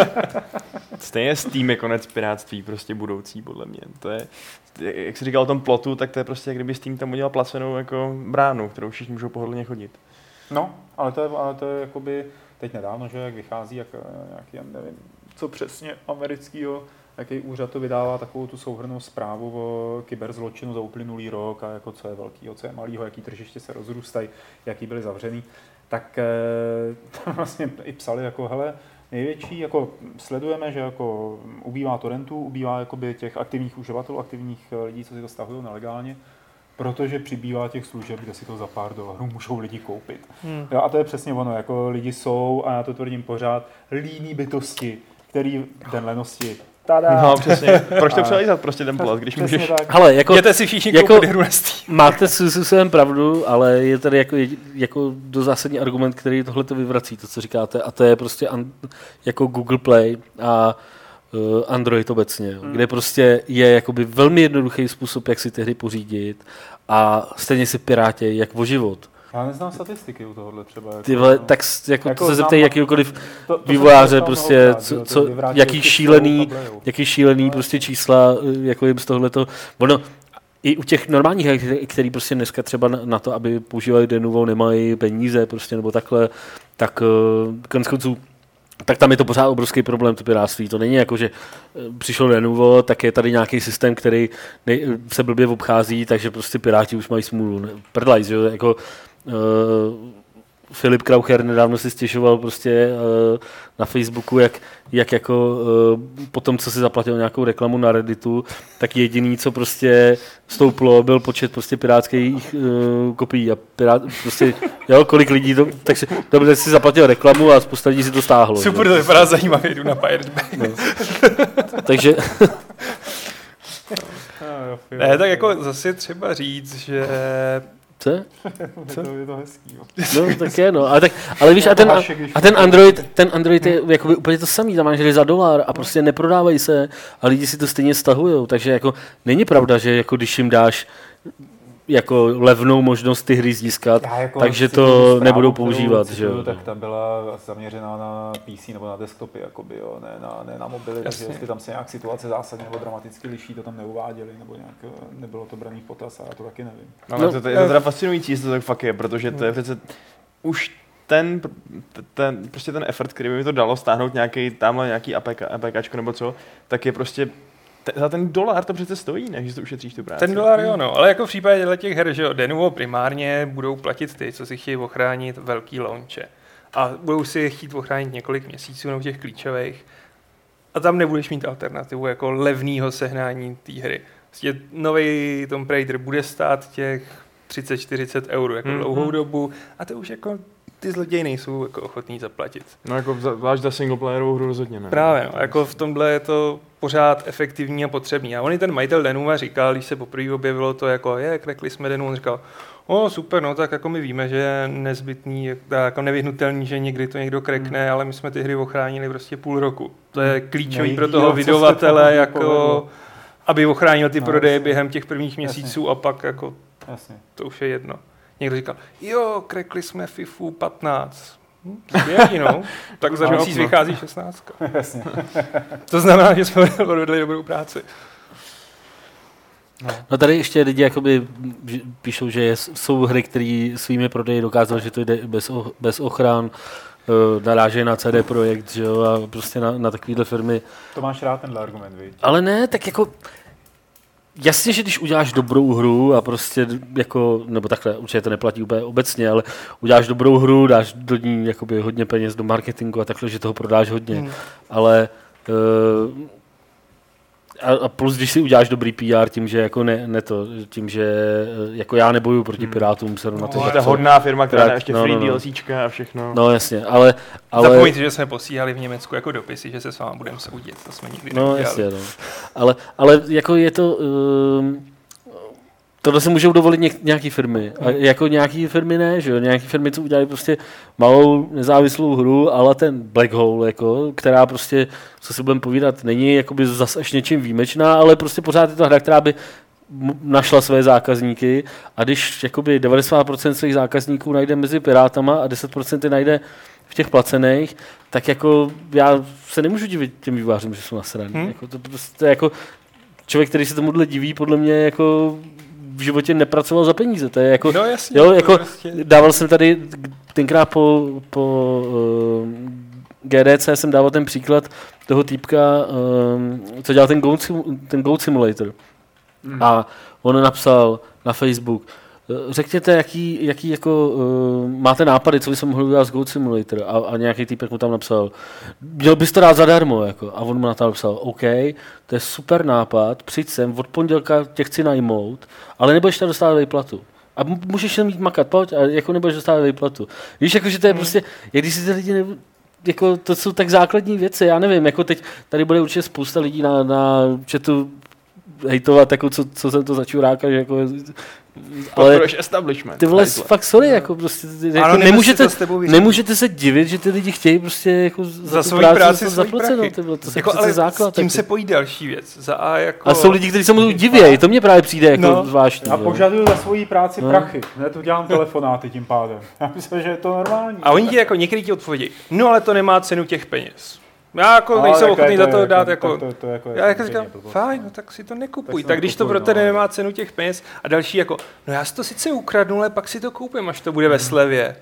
Stejně Steam je konec piráctví prostě budoucí, podle mě. To je, jak jsi říkal o tom plotu, tak to je prostě, jak kdyby Steam tam udělal placenou jako bránu, kterou všichni můžou pohodlně chodit. No, ale to je, ale to je jakoby teď nedávno, že jak vychází, jak eh, nějaký, nevím, co přesně americkýho, jaký úřad to vydává takovou tu souhrnou zprávu o kyberzločinu za uplynulý rok a jako co je velkýho, co je malýho, jaký tržiště se rozrůstají, jaký byly zavřený, tak eh, tam vlastně i psali jako, hele, největší, jako sledujeme, že jako ubývá torrentů, ubývá jakoby těch aktivních uživatelů, aktivních eh, lidí, co si to stahují nelegálně, protože přibývá těch služeb, kde si to za pár dolarů můžou lidi koupit. Hmm. Jo, a to je přesně ono, jako lidi jsou, a já to tvrdím pořád, líní bytosti, který den lenosti. Tada! No přesně, proč to přelízat prostě ten plot, když Přesně můžeš... tak. Hele, jako, Jděte si všichni jako-. Máte svým způsobem pravdu, ale je tady jako, jako do zásadní argument, který tohle to vyvrací, to, co říkáte, a to je prostě an, jako Google Play a Android obecně, hmm. kde prostě je jakoby velmi jednoduchý způsob, jak si ty hry pořídit a stejně si pirátěj jak o život. Já neznám statistiky u tohohle třeba. Jako, Ty vole, tak jako, Jako jako se zeptej jakýkoliv to, to jsem vývojáře prostě, co, co, jaký šílený, jaký šílený No, prostě čísla, eh, jako jim z tohleto, ono, i u těch normálních her, který- který prostě dneska třeba na, na to, aby používali Denuvo, nemají peníze prostě nebo takhle, tak uh, konec konců tak tam je to pořád obrovský problém, to piráctví. To není jako, že eh, přišel Denuvo, tak je tady nějaký systém, který nej, se blbě obchází, takže prostě piráti už mají smůlu. Prdlaj, že jo, jako uh, Filip Kraucher nedávno si stěžoval prostě uh, na Facebooku, jak, jak jako uh, po tom, co si zaplatil nějakou reklamu na Redditu, tak jediný, co prostě stouplo, byl počet prostě pirátských uh, kopií a pirát, prostě, jo, kolik lidí to, takže dobře si zaplatil reklamu a spousta lidí si to stáhlo. Super, že? to vypadá zajímavě, jdu na Pirate Bay. No. takže Ne, tak jako zase třeba říct, že co? To, je to hezký, jo. No, tak je, no. Ale, tak, ale víš, a ten, a ten Android, ten Android je jakoby úplně to samý, tam máš za dolar a prostě neprodávají se a lidi si to stejně stahujou, takže jako není pravda, že jako když jim dáš jako levnou možnost ty hry získat, Já jako takže to nebudou používat, cituju, že jo. Tak ta byla zaměřená na PC nebo na desktopy, jakoby, jo, ne, na, ne na mobily, takže Jasně. jestli tam se nějak situace zásadně nebo dramaticky liší, to tam neuváděli, nebo nějak eh, nebylo to braný v potaz a já to taky nevím. Ale No, to, to, je to teda fascinující, jestli to tak fakt je, protože to je přece už ten, ten, prostě ten effort, který by mi to dalo stáhnout nějaký, tamhle nějaký APK, APKčko nebo co, tak je prostě te, za ten dolar to přece stojí, ne, že si to ušetříš tu práci. ten dolar jo, no. Ale jako v případě těch her, že jo, Denuvo primárně budou platit ty, co si chtějí ochránit velký launche. A budou si je chtít ochránit několik měsíců nebo těch klíčových. A tam nebudeš mít alternativu jako levného sehnání té hry. Prostě nový Tomb Raider bude stát těch 30-40 eur jako Mhm. dlouhou dobu a to už jako ty zloději nejsou jako ochotní zaplatit. No jako za- zvlášť za singleplayerovou hru rozhodně ne. Právě, no, jako v tomhle je to pořád efektivní a potřebný. A on i ten majitel Denuva říkal, když se poprvé objevilo to, jako je, krekli jsme Denu, on říkal, o super, no tak jako my víme, že je nezbytný, jak- jako nevyhnutelný, že někdy to někdo krekne, Hmm. ale my jsme ty hry ochránili prostě půl roku. To je klíčový pro toho vydavatele, jako povedlo. aby ochránil ty No, prodeje jasně. během těch prvních měsíců a pak jako Jasně. to už je jedno. Někdo říkal, jo, krekli jsme FIFU 15. Hm, skvělý, no. Tak za No, měsíc no. vychází 16. Jasně. To znamená, že jsme odvedli dobrou práci. No tady ještě lidi jakoby píšou, že jsou hry, které svými prodeji dokázaly, že to jde bez, o- bez ochran, eh, narážejí na CD Projekt, že jo, a prostě na, na takovéhle firmy. To máš rád tenhle argument, viď? Ale ne, tak jako jasně, že když uděláš dobrou hru a prostě jako, nebo takhle, určitě to neplatí úplně obecně, ale uděláš dobrou hru, dáš do ní jakoby hodně peněz do marketingu a takhle, že toho prodáš hodně, hmm. ale uh, a, a plus, když si uděláš dobrý PR tím, že jako ne, ne to, tím, že eh, jako já neboju proti hmm. Pirátům, se no, na to, to je hodná firma, která má ještě no, free no, no. DLCčka a všechno. No jasně, ale... ale Zapomeňte, že jsme posílali v Německu jako dopisy, že se s vámi budeme soudit. To jsme nikdy No neudělali. jasně, no. Ale, ale jako je to... Um, tohle si můžou dovolit něk, nějaký firmy. A jako nějaký firmy ne, že jo? Nějaký firmy, co udělají prostě malou nezávislou hru, ale ten Black Hole, jako, která prostě, co si budeme povídat, není jakoby zas až něčím výjimečná, ale prostě pořád je to hra, která by našla své zákazníky a když jakoby 90% svých zákazníků najde mezi pirátama a 10% je najde v těch placených, tak jako já se nemůžu divit těm vývářům, že jsou nasraný. Hmm. Hmm. Jako to prostě jako člověk, který se tomuhle diví, podle mě jako v životě nepracoval za peníze. To je jako, No jasně. jo, to jako prostě... dával jsem tady tenkrát po, po uh, GDC jsem dával ten příklad toho týpka, um, co dělal ten Goat, ten Goat Simulator. Mhm. A on napsal na Facebook, eh, řekněte, jaký, jaký jako, uh, máte nápady, co bychom mohli udělat z Goat Simulator. A, a nějaký týpek mu tam napsal, měl bys to dát zadarmo. Jako. A on mu na to napsal, OK, to je super nápad, přijď sem, od pondělka tě chci najmout, ale nebudeš tam dostávat výplatu. A můžeš jen mít makat, pojď, a jako nebudeš dostávat výplatu. Víš, jako, že to je prostě, jak když si ty lidi ne, jako, to jsou tak základní věci, já nevím, jako teď tady bude určitě spousta lidí na, na chatu hejtovat, jako co, co jsem to za čuráka, že jako, ale establishment. ty vole, Hejtle. fakt sorry, jako prostě, jako, Ano, nemůžete, to s tebou vyřídit. nemůžete se divit, že ty lidi chtějí prostě jako za, za svoji práci, práci za ty vole, to jako, ale základ. s tím jako. se pojí další věc. Za A jako... A jsou lidi, kteří se mu divějí, to mě právě přijde jako No. zvláštní. Jo. požaduju za svoji práci No. prachy. Ne, tu dělám telefonáty tím pádem. Já myslím, že je to normální. A oni ti jako někdy ti odpovědí, no ale to nemá cenu těch peněz. Já jako Ale nejsem jako ochotný za to jako- dát jako... To, to, jako Já jako říkám, fajn, no. no tak si to nekupuj. Tak Tak, když to nekupuj, pro tebe no. nemá cenu těch peněz a další jako, no já si to sice ukradnu, ale pak si to koupím, až to bude ve slevě.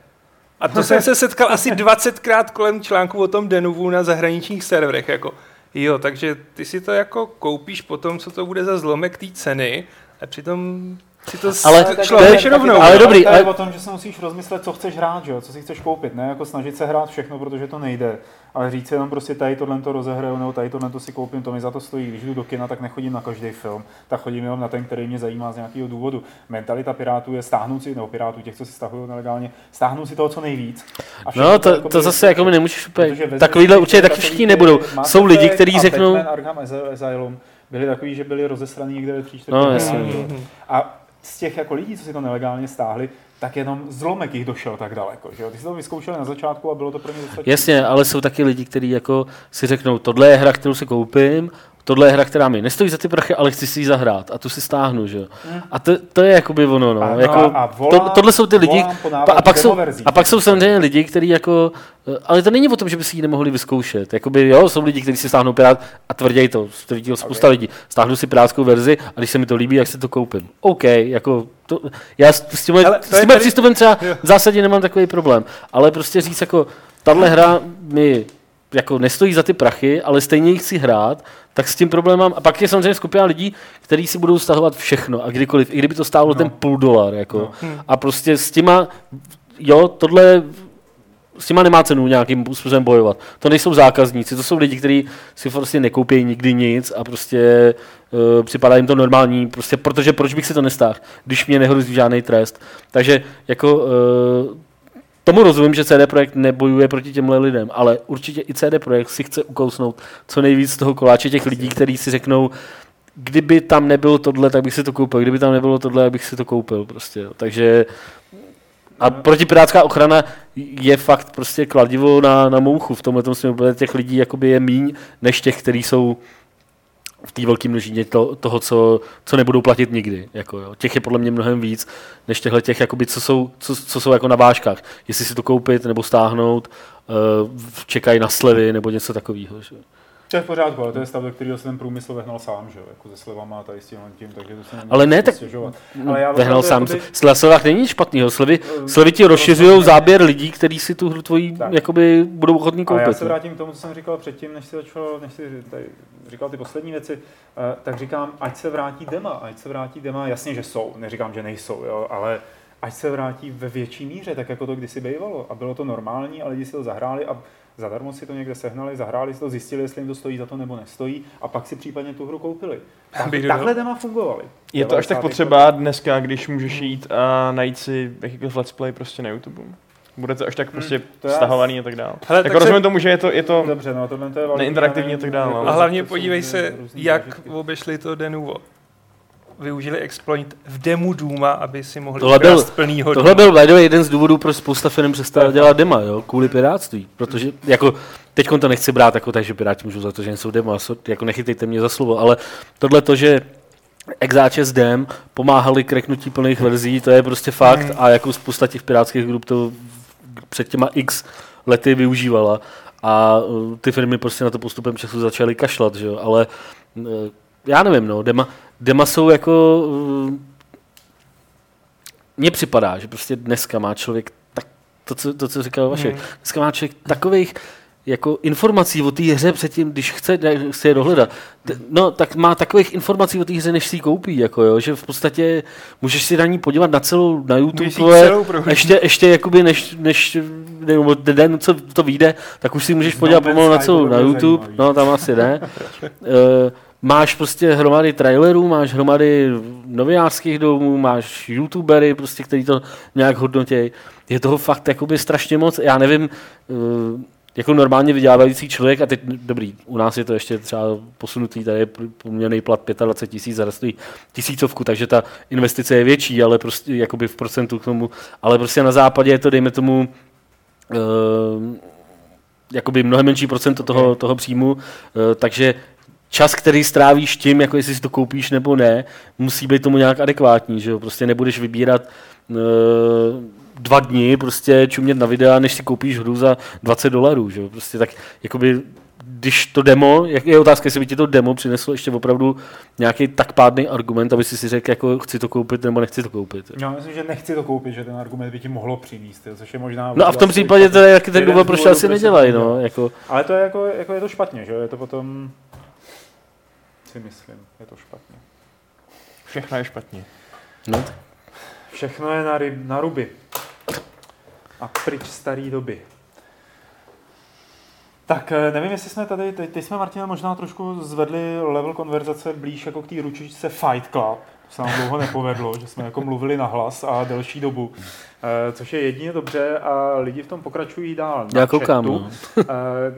A to jsem se setkal asi 20krát kolem článku o tom Denuvu na zahraničních serverech. Jako, jo, takže ty si to jako koupíš potom, co to bude za zlomek té ceny a přitom si to Ale to je- šlapeš taky rovnou. to- ale ale dobrý, To je ale- o tom, že se musíš rozmyslet, co chceš hrát, že jo? co si chceš koupit. Ne jako snažit se hrát všechno, protože to nejde. Ale říct si jenom prostě tady tohle to rozehraju, nebo tady tohle to si koupím, to mi za to stojí. Když jdu do kina, tak nechodím na každý film, tak chodím jenom na ten, který mě zajímá z nějakého důvodu. Mentalita pirátů je stáhnout si, nebo pirátů, těch, co si stahují nelegálně, stáhnout si toho, co nejvíc. No, to, jako to by- zase jako mi nemůžeš úplně, takovýhle určitě taky všichni nebudou. Jsou lidi, kteří řeknou, Batman Arkham Asylum byli takový, že byli rozesraný někde ve čtvrtě No, jo. A z těch jako lidí, co si to nelegálně stáhli, tak jenom zlomek jich došel tak daleko. Že jo? Ty si to vyzkoušeli na začátku a bylo to pro ně dostačující. Jasně, ale jsou taky lidi, kteří jako si řeknou, tohle je hra, kterou si koupím, tohle je hra, která mi nestojí za ty prachy, ale chci si ji zahrát a tu si stáhnu, že jo. A to, to je jakoby ono, no. A- jako, a- volám- to, tohle jsou ty lidi, pa, a, pak jsou, a pak jsou samozřejmě lidi, kteří jako, eh, ale to není o tom, že by si ji nemohli vyzkoušet. Jakoby, jo, jsou lidi, kteří si stáhnou Pirát a tvrdí to, tvrdí to spousta lidí. Stáhnu si pirátskou verzi a když se mi to líbí, jak si to koupím. OK, jako to, já s, s to s tímhle tady- přístupem třeba v zásadě nemám takový problém. Ale prostě říct jako, tahle hra mi jako nestojí za ty prachy, ale stejně ji chci hrát, tak s tím problém mám. A pak je samozřejmě skupina lidí, kteří si budou stahovat všechno a kdykoliv, i kdyby to stálo no. ten půl dolar. Jako. No. A prostě s těma, jo, tohle s těma nemá cenu nějakým způsobem bojovat. To nejsou zákazníci, to jsou lidi, kteří si prostě nekoupí nikdy nic a prostě uh, připadá jim to normální, prostě protože proč bych si to nestáhl, když mě nehrozí žádný trest. Takže jako uh, tomu rozumím, že CD Projekt nebojuje proti těmhle lidem, ale určitě i CD Projekt si chce ukousnout co nejvíc z toho koláče těch lidí, kteří si řeknou, kdyby tam nebylo tohle, tak bych si to koupil, kdyby tam nebylo tohle, tak bych si to koupil prostě. Takže a protipirátská ochrana je fakt prostě kladivo na, na mouchu v tomhle směru, těch lidí jakoby je míň, než těch, kteří jsou v té velké množině to, toho, co, co nebudou platit nikdy. Jako, jo. Těch je podle mě mnohem víc, než těchhle těch, jakoby, co, jsou, co, co jsou jako na vážkách. Jestli si to koupit nebo stáhnout, uh, čekají na slevy nebo něco takového. Že? To je v pořádku, ale to je stav, do kterého se ten průmysl vehnal sám, že jo, jako se slevama a tady s tím, tím takže to se nemůže Ale ne, tak stěžovat. Ale já vehnal sám. jakoby- Slasovák není špatnýho. Slevy, Eh, slevy ti rozšiřují záběr lidí, kteří si tu hru tvojí Tak. jakoby budou ochotní Ale já koupit. se no. vrátím k tomu, co jsem říkal předtím, než si začal, než si tady říkal ty poslední věci, eh, tak říkám, ať se vrátí dema, ať se vrátí dema, jasně, že jsou, neříkám, že nejsou, jo, ale ať se vrátí ve větší míře, tak jako to kdysi bývalo. A bylo to normální a lidi si to zahráli a zadarmo si to někde sehnali, zahráli si to, zjistili, jestli jim to stojí za to nebo nestojí a pak si případně tu hru koupili. Tak, takhle dema fungovaly. Je to až tak 90. potřeba dneska, když můžeš jít a najít si jakýkoliv let's play prostě na YouTube? Bude to až tak prostě to já- stahovaný a tak dále. Hele, Jako tak rozumím se- tomu, že je to, je to Dobře, no tohle to je validní, Neinteraktivní a tak dále, jako ale- A hlavně to podívej se, jak obešli to Denuvo. Využili exploit v demu Duma, aby si mohli Tohle byl- plnýho Tohle Duma. byl by the way, jeden z důvodů, proč spousta firm přestala dělat dema, jo, kvůli piráctví. Protože jako, teď to nechci brát jako tak, že piráti můžou za to, že nejsou dema, jako nechytejte mě za slovo, ale tohle to, že Exáče s dem pomáhali k reknutí plných verzí, to je prostě fakt Hmm. a jako spousta těch pirátských grup to před těma x lety využívala a uh, ty firmy prostě na to postupem času začaly kašlat, že jo, ale uh, já nevím, no, dema, dema jsou jako uh, mně připadá, že prostě dneska má člověk tak, to, co, to, co říkal Vašek, Hmm. dneska má člověk takových jako informací o té hře předtím, když chce, chce je dohledat, no tak má takových informací o té hře, než si ji koupí, jako jo, že v podstatě můžeš si na ní podívat na celou, na YouTube, tvoje, ještě, ještě jakoby než, než nebo den, co to vyjde, tak už si můžeš podívat pomalu na celou na zajímavý. YouTube, no tam asi ne. Eh, máš prostě hromady trailerů, máš hromady novinářských domů, máš youtubery, prostě, který to nějak hodnotějí. Je toho fakt jakoby strašně moc. Já nevím, eh, jako normálně vydělávající člověk, a teď, dobrý, u nás je to ještě třeba posunutý, tady je poměrný plat 25 tisíc, za stojí tisícovku, takže ta investice je větší, ale prostě jakoby v procentu k tomu, ale prostě na západě je to, dejme tomu, eh, jakoby mnohem menší procento toho, toho příjmu, eh, takže čas, který strávíš tím, jako jestli si to koupíš nebo ne, musí být tomu nějak adekvátní, že jo? Prostě nebudeš vybírat uh, dva dny, prostě čumět na videa, než si koupíš hru za 20 dolarů, že jo? Prostě tak, jakoby, když to demo, jak je otázka, jestli by ti to demo přineslo ještě opravdu nějaký tak pádný argument, aby si si řekl, jako chci to koupit nebo nechci to koupit. Já myslím, že nechci to koupit, že ten argument by ti mohlo přinést, což je možná... No a v tom vlastně případě to je jaký ten jeden důvod, proč asi nedělají, no, jako, Ale to je jako, jako je to špatně, že jo? Je to potom... Si myslím, je to špatně. všechno je špatně. no, Všechno je na, ryb, na ruby. A pryč starý doby. Tak eh, nevím, jestli jsme tady, teď, teď jsme Martina možná trošku zvedli level konverzace blíž jako k té ručičce Fight Club. To se nám dlouho nepovedlo, že jsme jako mluvili nahlas a delší dobu. Eh, Což je jedině dobře a lidi v tom pokračují dál. na já koukám, no. Eh,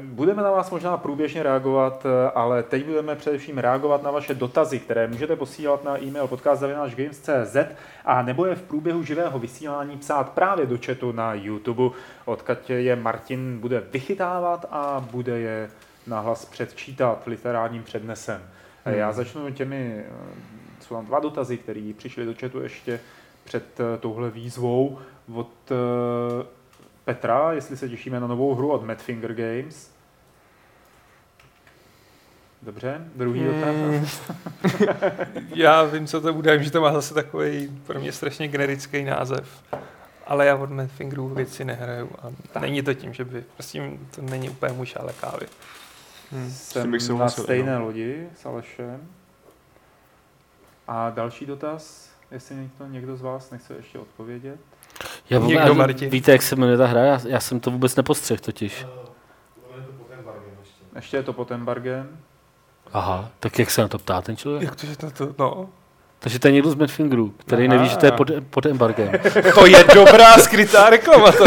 Budeme na vás možná průběžně reagovat, eh, ale teď budeme především reagovat na vaše dotazy, které můžete posílat na e-mail podcast.games.cz a nebo je v průběhu živého vysílání psát právě do chatu na YouTube, odkud je Martin bude vychytávat a bude je nahlas předčítat literárním přednesem. Hmm. Já začnu těmi, jsou tam dva dotazy, které přišly do chatu ještě před eh, touhle výzvou od eh, Petra, jestli se těšíme na novou hru od Madfinger Games. Dobře, druhý Hmm. dotaz. Já vím, co to bude, vím, že to má zase takový pro mě strašně generický název. Ale já od Madfingeru věci nehraju a není to tím, že by, prostě to není úplně můj šále kávy. Hmm. Jsem bych na stejné lodi s Alešem. A další dotaz, jestli někdo, někdo z vás nechce ještě odpovědět. Já, Někdo, já, Martin. víte, jak se jmenuje ta hra? Já, já jsem to vůbec nepostřehl totiž. Ještě je to pod embargem. Aha, tak jak se na to ptá ten člověk? Jak to, že to, to no. Takže to je někdo z Madfingeru, který Aha. neví, že to je pod, pod embargem. to je dobrá skrytá reklama. To.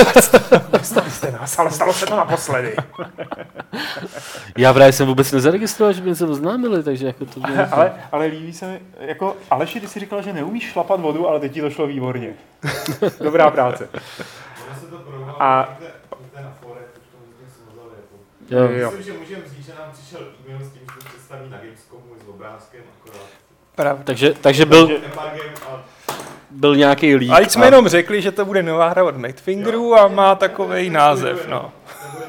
Stali jste nás, ale stalo se to naposledy. Já právě jsem vůbec nezaregistroval, že by se oznámili, takže jako to bylo... ale, ale líbí se mi, jako Aleši, ty jsi říkal, že neumíš šlapat vodu, ale teď ti to šlo výborně. Dobrá práce. A Jo. jo. Myslím, že můžeme říct, že nám přišel e-mail s tím, že to představí na Gamescomu s obrázkem akorát. Pravda. Takže, takže byl, a byl nějaký lík. A teď jsme jenom řekli, že to bude nová hra od Madfingeru a má takový název, no.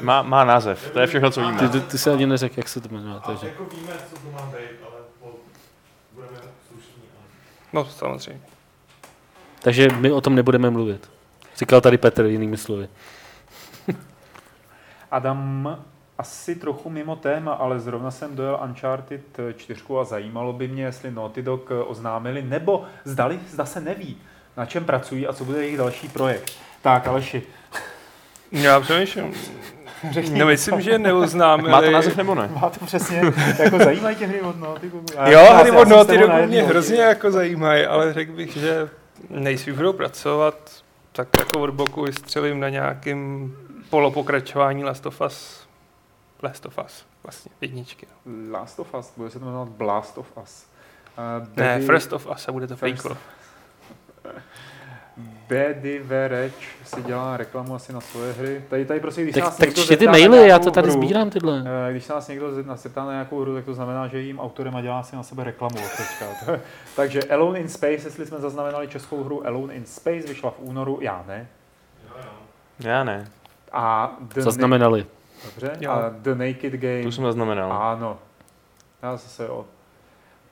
Má, má název, to je všechno, co víme. Ty, ty, ty si ani neřekl, jak se to jmenuje. A Takže. jako víme, co to má být, ale po, budeme slušní. No, samozřejmě. takže my o tom nebudeme mluvit. Říkal tady Petr jinými slovy. Adam asi trochu mimo téma, ale zrovna jsem dojel Uncharted 4 a zajímalo by mě, jestli Naughty Dog oznámili, nebo zdali, zda se neví, na čem pracují a co bude jejich další projekt. Tak, Aleši, Já přemýšlím. řekni. No, myslím, že neoznámili. Má to název nebo ne? Má to přesně, jako zajímají tě hry od Naughty Dogu. A Jo, hry od Naughty Dogu mě hrozně jako zajímají, ale řekl bych, že nejspíš budou pracovat, tak jako od boku vystřelím na nějakým polopokračování Last of Us. Last of Us, vlastně, jedničky. Last of Us, bude se to jmenovat Blast of Us. Uh, Ne, First of Us a bude to First prequel. Bedy Vereč si dělá reklamu asi na svoje hry. Tady, tady prostě, když Tak, nás tak někdo čti ty maily, já to tady hru, sbírám tyhle. eh, Když se nás někdo zeptá na nějakou hru, tak to znamená, že jím autorem a dělá si na sebe reklamu teďka. Takže Alone in Space, jestli jsme zaznamenali českou hru Alone in Space, vyšla v únoru, já ne. Jo, jo. Já ne, A The, Zaznamenali. Dobře. Jo. A The Naked Game. tu jsem zaznamenal. Ano. Já zase jo.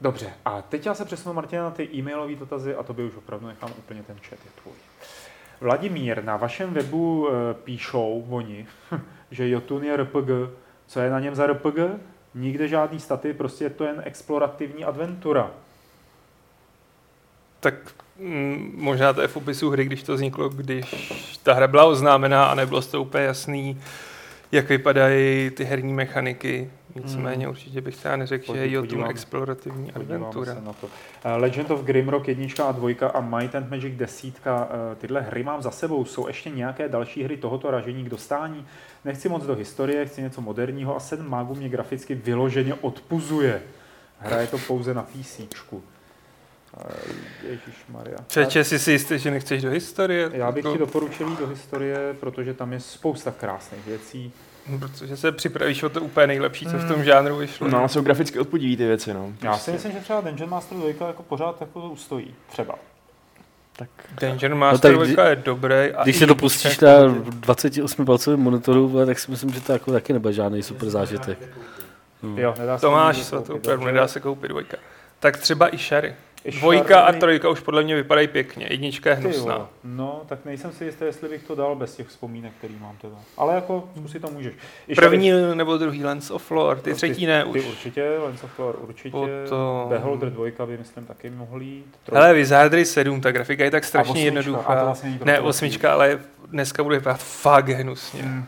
Dobře, a teď já se přesunu, Martina, na ty e-mailové dotazy a to by už opravdu nechám úplně ten chat je tvůj. Vladimír, na vašem webu e, píšou oni, že Jotun je RPG. Co je na něm za RPG? Nikde žádný staty, prostě je to jen explorativní adventura. Tak mm, možná to je v popisu hry, když to vzniklo, když ta hra byla oznámená a nebylo z toho úplně jasný, jak vypadají ty herní mechaniky. Nicméně určitě bych teda neřekl, že je Jotun explorativní adventura. se na to. Eh, Legend of Grimrock 1 a 2 a Might and Magic 10, eh, tyhle hry mám za sebou. Jsou ještě nějaké další hry tohoto ražení k dostání? Nechci moc do historie, chci něco moderního a sedm mágů mě graficky vyloženě odpuzuje. Hraje to pouze na PC. Ježíš Maria. Čeče, jsi si jistý, že nechceš do historie? Já bych Jako- ti doporučil jít do historie, protože tam je spousta krásných věcí. Protože se připravíš o to úplně nejlepší, co v Hmm. tom žánru vyšlo. No, ale jsou graficky odpudivý ty věci, no. Já si myslím, že třeba Dungeon Master 2 jako pořád jako ustojí. Třeba. Tak Danger Master tak no, kdy- je dobrý. A Když se to více pustíš jako- na 28 palcovém monitoru, tak si myslím, že to jako taky nebude žádný super zážitek. Hmm. Jo, nedá se To máš, nikdy svatou koupit, pravdu, dobře. nedá se koupit dvojka. Tak třeba i Sherry. Dvojka a trojka už podle mě vypadají pěkně. Jednička je Ty hnusná. No, tak nejsem si jistý, jestli bych to dal bez těch vzpomínek, který mám teda. Ale jako zkusit to můžeš. I První Shardy- nebo druhý Lens of Lore, ty třetí ne Ty už. určitě, Lens of Lore určitě. Potom- Beholder 2 by myslím taky mohl jít. Hele, Wizardry 7, ta grafika je tak A strašně osmička, a to jednoduchá. vlastně není Ne, osmička, ale dneska bude vypadat fakt hnusně. Hmm.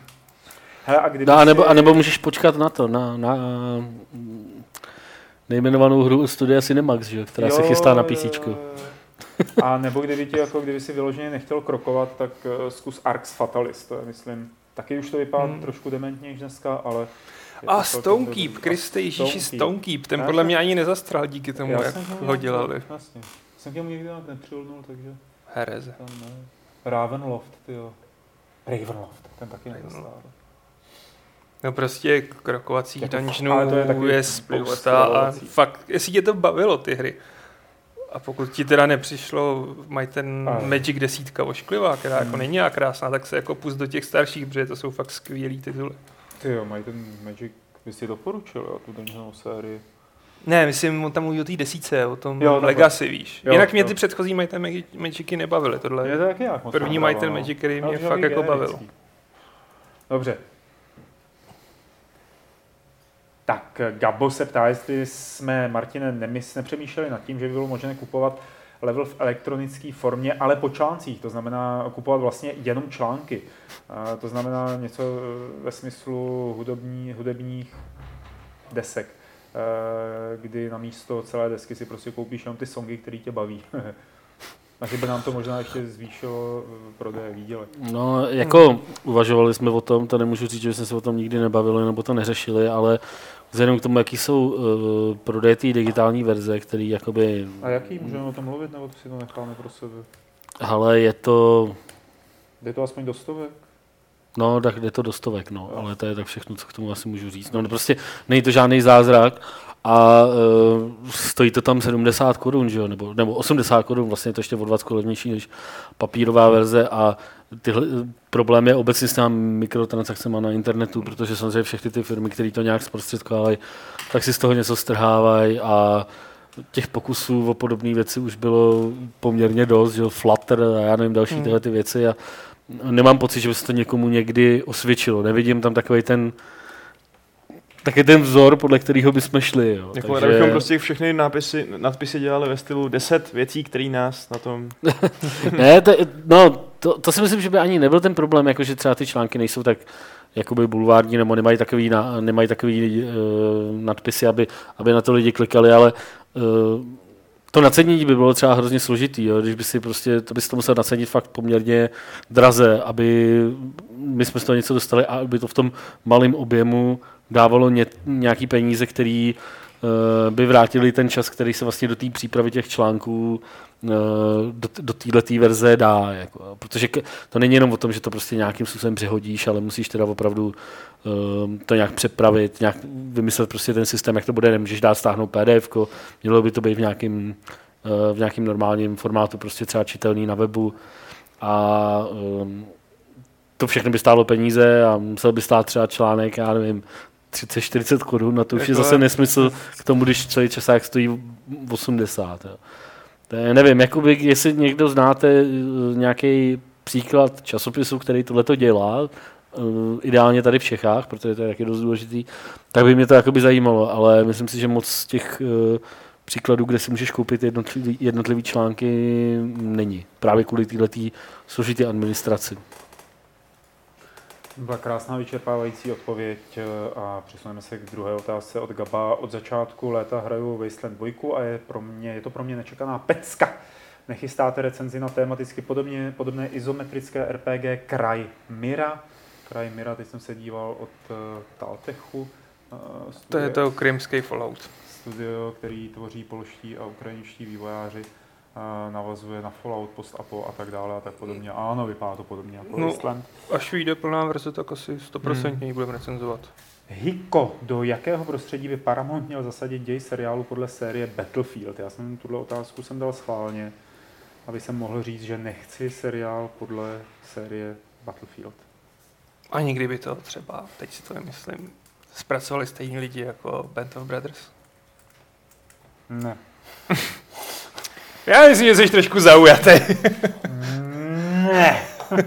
Hele, a kdyby No, a nebo, si- a nebo můžeš počkat na to, na, na nejmenovanou hru od studia Cinemax, že? jo, která se Jo, chystá na PC. A nebo kdyby ti, jako kdyby si vyloženě nechtěl krokovat, tak uh, zkus Arx Fatalis, to je, myslím, taky už to vypadá Hmm. trošku dementně než dneska, ale... A Stonekeep. Kriste Ježíši, Stonekeep. Ten Já podle mě ani nezastral díky tomu, Já jak ho dělali. Jasně. Jsem k němu nikdy nějak nepřilnul, takže Hereze. ne. Ravenloft, jo. Ravenloft, ten taky nezastál. No prostě krokovacích dungeonů to je je spousta a fakt, jestli tě to bavilo ty hry, a pokud ti teda nepřišlo, mají ten Ano. Magic desítka ošklivá, která jako Hmm. není nějak krásná, tak se jako pust do těch starších, protože to jsou fakt skvělý tituly. Ty jo, mají ten Magic, bys si doporučil, jo, tu Dungeonovou sérii. Ne, myslím, on tam mluví o té desíce, o tom Jo. Legacy, víš. Jo, Jo, Jinak mě jo. ty předchozí mají ten Magic, Magicy nebavily, tohle Je to taky první mají ten no. Magic, který No, mě fakt jako bavil. Dobře. Tak Gabo se ptá, jestli jsme, Martine, nemys, nepřemýšleli nad tím, že by bylo možné kupovat level v elektronické formě, ale po článcích, to znamená kupovat vlastně jenom články. To znamená něco eh, ve smyslu hudobní, hudebních desek, eh, kdy na místo celé desky si prostě koupíš jenom ty songy, které tě baví. A že by nám to možná ještě zvýšilo eh, prodeje výdělek. No, jako uvažovali jsme o tom, to nemůžu říct, že jsme se o tom nikdy nebavili nebo to neřešili, ale vzhledem k tomu, jaký jsou uh, prodeje té digitální verze, který jakoby, A jaký? Můžeme o tom mluvit, nebo to si to necháme pro sebe? ale je to, Jde to aspoň do stovek? no, tak jde to do stovek, no, ale to je tak všechno, co k tomu asi můžu říct. No, prostě není to žádný zázrak a uh, stojí to tam 70 korun, že jo, nebo, nebo 80 korun, vlastně je to ještě o 20 levnější než papírová verze a tyhle problém je obecně s těmi mikrotransakcemi na internetu, protože samozřejmě všechny ty firmy, které to nějak zprostředkovávají, tak si z toho něco strhávají a těch pokusů o podobné věci už bylo poměrně dost, že Flutter a já nevím další Hmm. tyhle ty věci a nemám pocit, že by se to někomu někdy osvědčilo. Nevidím tam takový ten taky ten vzor, podle kterého bychom šli. Jo. Jako Takže... bychom prostě všechny nápisy, nadpisy dělali ve stylu 10 věcí, které nás na tom... ne, to, no, to, to, si myslím, že by ani nebyl ten problém, jako že třeba ty články nejsou tak jakoby bulvární, nebo nemají takový, na, nemají takový uh, nadpisy, aby, aby na to lidi klikali, ale uh, to nacenění by bylo třeba hrozně složitý, jo? když by si prostě, to bys to musel nacenit fakt poměrně draze, aby my jsme z toho něco dostali a aby to v tom malém objemu dávalo ně, nějaký peníze, který uh, by vrátili ten čas, který se vlastně do té přípravy těch článků uh, do, do této verze dá. Jako, protože to není jenom o tom, že to prostě nějakým způsobem přehodíš, ale musíš teda opravdu uh, to nějak přepravit, nějak vymyslet prostě ten systém, jak to bude, nemůžeš dát stáhnout PDF, mělo by to být v nějakým, uh, v nějakým normálním formátu, prostě třeba čitelný na webu a to všechno by stálo peníze a musel by stát třeba článek, já nevím, 30-40 korun, na to už je zase nesmysl k tomu, když celý časák stojí 80. Jo. To je, nevím, jakoby, jestli někdo znáte nějaký příklad časopisu, který tohleto dělá, ideálně tady v Čechách, protože to je taky dost důležitý, tak by mě to jakoby zajímalo, ale myslím si, že moc těch příkladů, kde si můžeš koupit jednotlivý, jednotlivý články, není. Právě kvůli této složité administraci. Byla krásná vyčerpávající odpověď a přesuneme se k druhé otázce od Gaba. Od začátku léta hraju Wasteland 2 a je, pro mě, je to pro mě nečekaná pecka. Nechystáte recenzi na tematicky podobně, podobné izometrické RPG Kraj Mira. Kraj Mira, teď jsem se díval od uh, Taltechu. Uh, to je to krymský Fallout. Studio, který tvoří polští a ukrajinští vývojáři navazuje na Fallout, Post-Apo a tak dále a tak podobně. A ano, vypadá to podobně jako no, Wasteland. Až vyjde plná verze, tak asi 100% hmm. budeme recenzovat. Hiko, do jakého prostředí by Paramount měl zasadit děj seriálu podle série Battlefield? Já jsem tuhle otázku jsem dal schválně, aby jsem mohl říct, že nechci seriál podle série Battlefield. A někdy by to třeba, teď si to nemyslím, zpracovali stejní lidi jako Band of Brothers? Ne. Já myslím, že jsi trošku zaujatý. ne.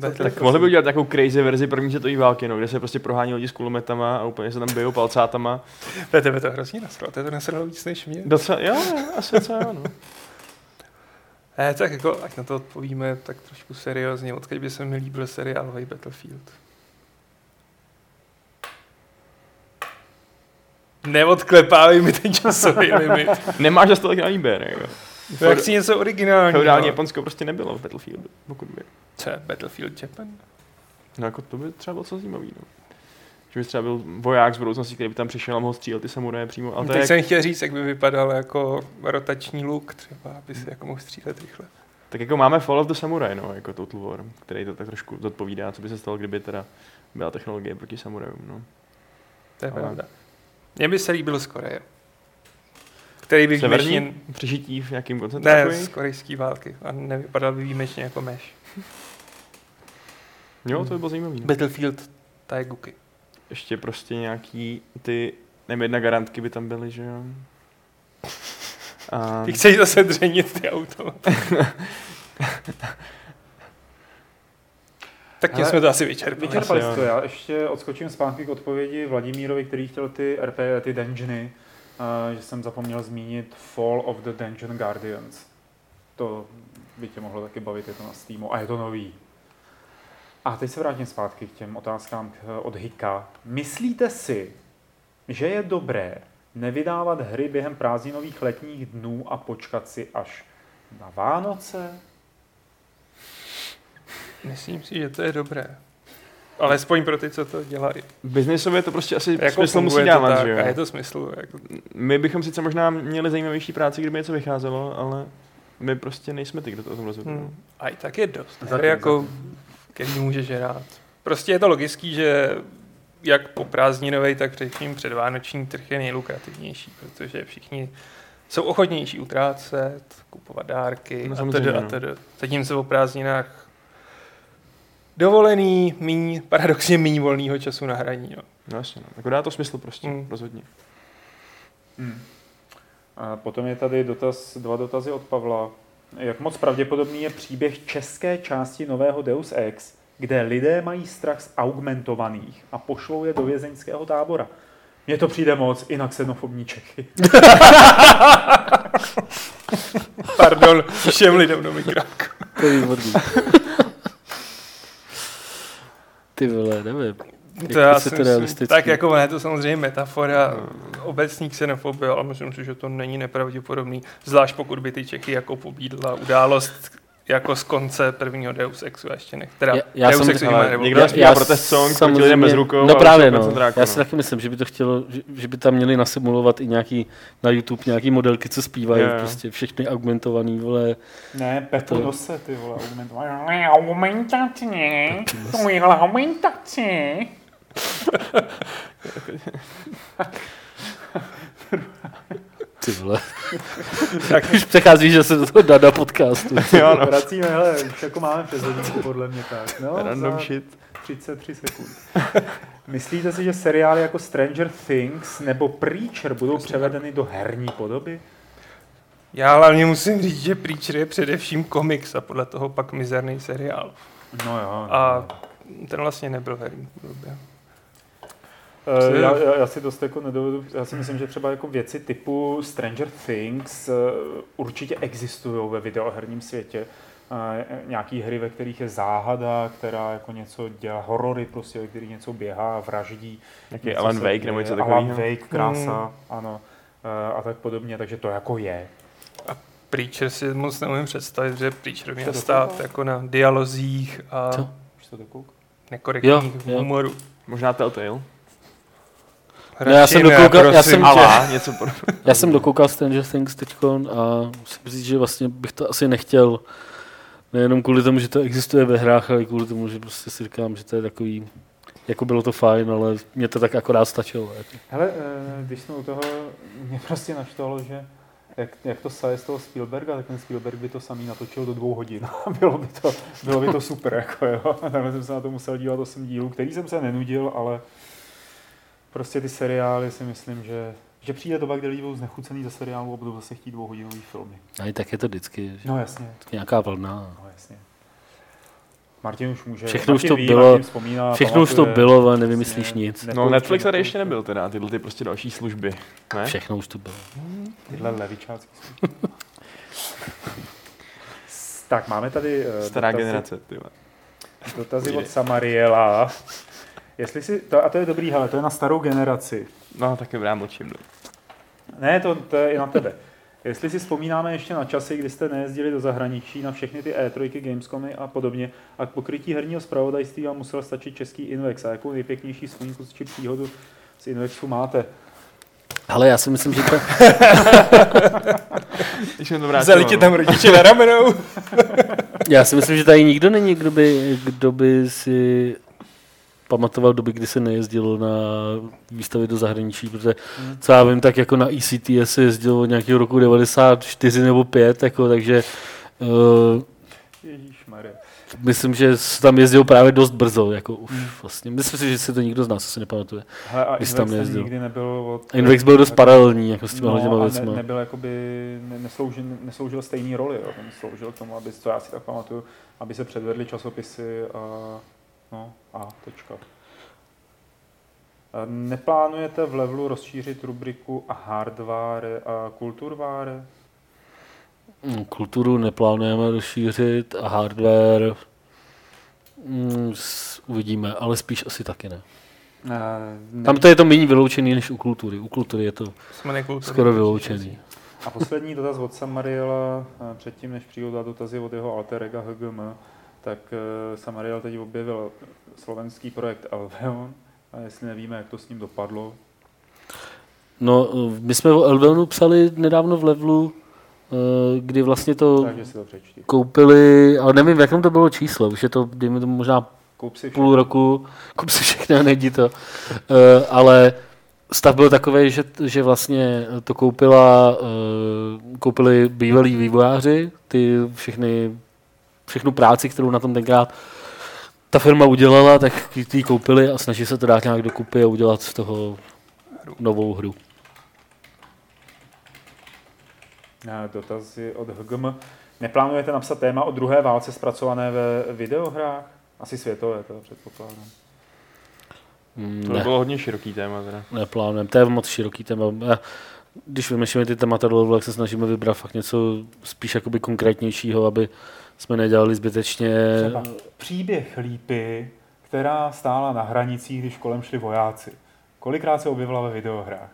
tak, tak mohli by udělat takovou crazy verzi první světové války, no, kde se prostě prohání lidi s kulometama a úplně se tam bijou palcátama. To je tebe to hrozně nasralo, to je to nasralo víc než mě. Docela, jo, asi docela jo, no. Eh, tak jako, ať na to odpovíme tak trošku seriózně, odkud by se mi líbil seriálový Battlefield. Neodklepávej mi ten časový limit. Nemáš zase tolik na výběr, jako. To jak si něco originálního. Feudální Japonsko prostě nebylo v Battlefieldu, pokud by. Co je Battlefield Japan? No jako to by třeba bylo co zajímavý, no. Že by třeba byl voják z budoucnosti, který by tam přišel a mohl střílet ty samuraje přímo. Ale Teď jak... jsem chtěl říct, jak by vypadal jako rotační luk třeba, aby si jako mohl střílet rychle. Tak jako máme Fall of the Samurai, no, jako Total War, který to tak trošku zodpovídá, co by se stalo, kdyby teda byla technologie proti samurajům, no. To je Ale... pravda. Mně by se líbil z Koreje. Který by Severní výjimečně... přežití v nějakým koncentráku? Ne, z korejské války. A nevypadal by výjimečně jako meš. Jo, to by bylo zajímavý. No. Battlefield Taeguki. Ještě prostě nějaký ty, nevím, jedna garantky by tam byly, že jo? A... Ty chceš zase dřenit ty auto. tak tím jsme to asi vyčerpali. Vyčerpali to. Já ještě odskočím zpátky k odpovědi Vladimírovi, který chtěl ty RP, ty dungeony, uh, že jsem zapomněl zmínit Fall of the Dungeon Guardians. To by tě mohlo taky bavit, je to na Steamu a je to nový. A teď se vrátím zpátky k těm otázkám od Hika. Myslíte si, že je dobré nevydávat hry během prázdninových letních dnů a počkat si až na Vánoce? Myslím si, že to je dobré. Alespoň pro ty, co to dělají. Biznisově to prostě asi jako smysl musí dávat, tak, že jo? A je to smysl. Jako... My bychom sice možná měli zajímavější práci, kdyby něco vycházelo, ale my prostě nejsme ty, kdo to o tom. Hmm. A i tak je dost. Zatím, jako, který můžeš hrát. Prostě je to logický, že jak po prázdninovej, tak především předvánoční trh je nejlukrativnější, protože všichni jsou ochotnější utrácet, kupovat dárky No, a tedy, a no. tedy. Zatímco o prázdninách dovolený, míň, paradoxně míň volného času na hraní. No. No jasně, no. Jako dá to smysl prostě, Mm. rozhodně. Hmm. A potom je tady dotaz, dva dotazy od Pavla. Jak moc pravděpodobný je příběh české části nového Deus Ex, kde lidé mají strach z augmentovaných a pošlou je do vězeňského tábora? Mně to přijde moc, jinak xenofobní Čechy. Pardon, všem lidem do mikrofonu. To je výborný. Ty vole, nevím. To já Jak si to myslím, tak jako ne, to samozřejmě metafora obecní xenofobie, ale myslím si, že to není nepravděpodobný, zvlášť pokud by ty Čechy jako pobídla událost jako z konce prvního Deus Exu ještě ne, teda Já- já Deus jsem- Exu ale Human Revolution. někdo zpívá protest song proti lidem bez rukou No právě, no. Já si no. taky myslím, že by to chtělo, že, že by tam měli nasimulovat i nějaký na YouTube nějaký modelky, co zpívají, jo. prostě všechny augmentovaný, vole. Ne, Pepu To- Nose, ty vole, augmentovaný. Aumentace, to je aumentace. Ty vole. tak už přecházíš, že se do toho dá na podcastu. Jo, no. Vracíme, hele, už jako máme přes hodinku, podle mě tak. No, Random za shit. 33 sekund. Myslíte si, že seriály jako Stranger Things nebo Preacher budou převedeny do herní podoby? Já hlavně musím říct, že Preacher je především komiks a podle toho pak mizerný seriál. No jo. A ten vlastně nebyl herní v době. Uh, já, já, já si dost jako nedovedu, já si myslím, že třeba jako věci typu Stranger Things uh, určitě existují ve videoherním světě. Uh, nějaký hry, ve kterých je záhada, která jako něco dělá, horory prostě, ve kterých něco běhá, vraždí. Jaký něco Alan Wake nebo něco děje. Alan takového. Wake, krása, ano. Uh, a tak podobně, takže to jako je. Preacher si moc neumím představit, že Preacher měl stát jako na dialozích a Co? Už to dokouk? nekorektních humoru. Možná Telltale. No, já jsem Radši ne, dokoukal- já prosím jsem- tě. Ala, něco pro... Já jsem dokoukal Stranger Things teďkon a musím říct, že vlastně bych to asi nechtěl nejenom kvůli tomu, že to existuje ve hrách, ale i kvůli tomu, že prostě si říkám, že to je takový, jako bylo to fajn, ale mě to tak akorát stačilo. Jako. Hele, eh, když jsme u toho, mě prostě naštvalo, že jak, jak to saje z toho Spielberga, tak ten Spielberg by to samý natočil do dvou hodin. bylo, by to, bylo by to super, jako jo. Takhle jsem se na to musel dívat 8 dílů, který jsem se nenudil, ale prostě ty seriály si myslím, že že přijde doba, kdy lidi budou znechucený ze seriálu a budou zase chtít dvouhodinový filmy. A i tak je to vždycky, že No jasně, nějaká vlna. no jasně. Martin už může... Všechno už to ví, bylo- vzpomíná, Všechno už to bylo, ale nevymyslíš nic. No Netflix tady ještě nebyl teda, tyhle ty prostě další služby. Ne? Všechno už to bylo. Tyhle levičácký služby. Tak, máme tady eh, Stará dotazy, generace, ty dotazy od Samariela. Jestli si, to, a to je dobrý, hele, to je na starou generaci. No, tak dobrá, mlčím. No. Ne, to, to je i na tebe. Jestli si vzpomínáme ještě na časy, kdy jste nejezdili do zahraničí na všechny ty E3, Gamescomy a podobně, a k pokrytí herního zpravodajství vám musel stačit český Invex. A jakou nejpěknější vzpomínku či příhodu z Invexu máte? Ale já si myslím, že to. Vzali tě tam rodiče na ramenou. já si myslím, že tady nikdo není, kdo by, kdo by si pamatoval doby, kdy se nejezdilo na výstavy do zahraničí, protože co já vím, tak jako na ECTS se jezdilo od nějakého roku 94 nebo 5, jako, takže uh, Ježíšmarja. myslím, že se tam jezdilo právě dost brzo, jako už vlastně. Myslím si, že si to nikdo z nás asi nepamatuje. Hele, a Když Invex tam nejezdil. nikdy nebyl od... Invex byl dost paralelní jako s těma no, těma a věcma. ne, nebyl jakoby, ne, nesloužil, nesloužil stejný roli, jo. Ten sloužil k tomu, aby, co já si tak pamatuju, aby se předvedly časopisy a, no, a tečka. Neplánujete v levelu rozšířit rubriku hardware a kulturware? Mm, Kulturu neplánujeme rozšířit a hardware mm, uvidíme, ale spíš asi taky ne. Ne, Tam to je to méně vyloučený než u kultury. U kultury je to skoro vyloučený. A poslední dotaz od Samariela, eh, předtím, než přijdou dotazy od jeho alter ega HGM, tak eh, Samariel teď objevil slovenský projekt Alveon, a jestli nevíme, jak to s ním dopadlo, No, my jsme o Elveonu psali nedávno v levelu, eh, kdy vlastně to takže si to přečti. koupili, ale nevím, v jakém to bylo číslo, už je to, dejme tomu možná Koup si půl roku, kup si všechno a nejdi to. Eh, ale stav byl takový, že, že vlastně to koupila, eh, koupili bývalí vývojáři, ty všechny, všechnu práci, kterou na tom tenkrát ta firma udělala, tak ty ji koupili a snaží se to dát nějak dokupy a udělat z toho novou hru. Eh, Dotazy od HGM. Neplánujete napsat téma o druhé válce zpracované ve videohrách? Asi světové, to předpokládám. Mm, To by Ne, bylo hodně široký téma teda. neplánujeme, to je moc široký téma. Já- Když vymýšlíme ty témata do tak se snažíme vybrat fakt něco spíš jakoby konkrétnějšího, aby jsme nedělali zbytečně... Třeba příběh lípy, která stála na hranicích, když kolem šli vojáci. Kolikrát se objevila ve videohrách?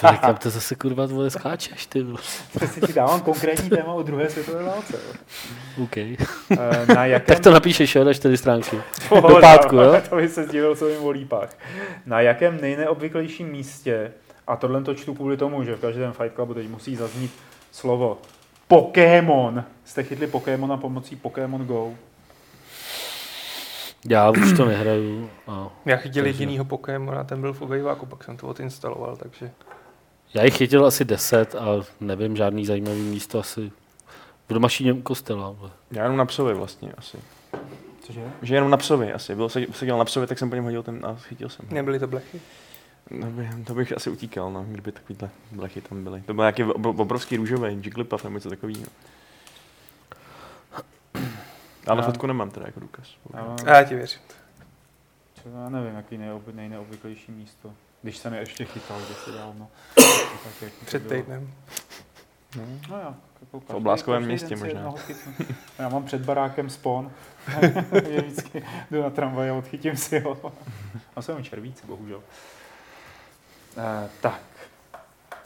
Ty, kam to zase kurva vole skáčeš, ty vole. Přesně ti dávám konkrétní téma o druhé světové válce. OK. Eh, Na jakém... Tak to napíšeš, jo, na čtyři stránky. Pohoda, do pátku, jo? To by se zdivil, co o lípách. Na jakém nejneobvyklejším místě, a tohle to čtu kvůli tomu, že v každém Fight Clubu teď musí zaznít slovo Pokémon. Jste chytli Pokémona pomocí Pokémon Go? Já už to nehraju. A Já chytil Takže- jedinýho Pokémona, ten byl v obejváku, pak jsem to odinstaloval, takže... já jich chytil asi deset a nevím, žádný zajímavý místo asi v domašíně kostela. vole. Já jenom na psovi vlastně asi. Cože? Že jenom na psovi asi. Byl se, seděl na psovi, tak jsem po něm hodil ten a chytil jsem. Nebyly to blechy? No, by, to bych asi utíkal, no, kdyby takovýhle blechy tam byly. To byl nějaký ob- obrovský růžový, Jigglypuff nebo něco takového. Ale A- fotku nemám teda jako důkaz. A já ti věřím. Já nevím, jaký neob, nejneobvyklejší místo. Když jsem je ještě chytal, když se dávno. Tak jak Před týdnem. No já, jako každý- Obláskovém městě možná. Já mám před barákem spon. vždycky jdu na tramvaj a odchytím si ho. A jsem červíci, bohužel. Eh, tak.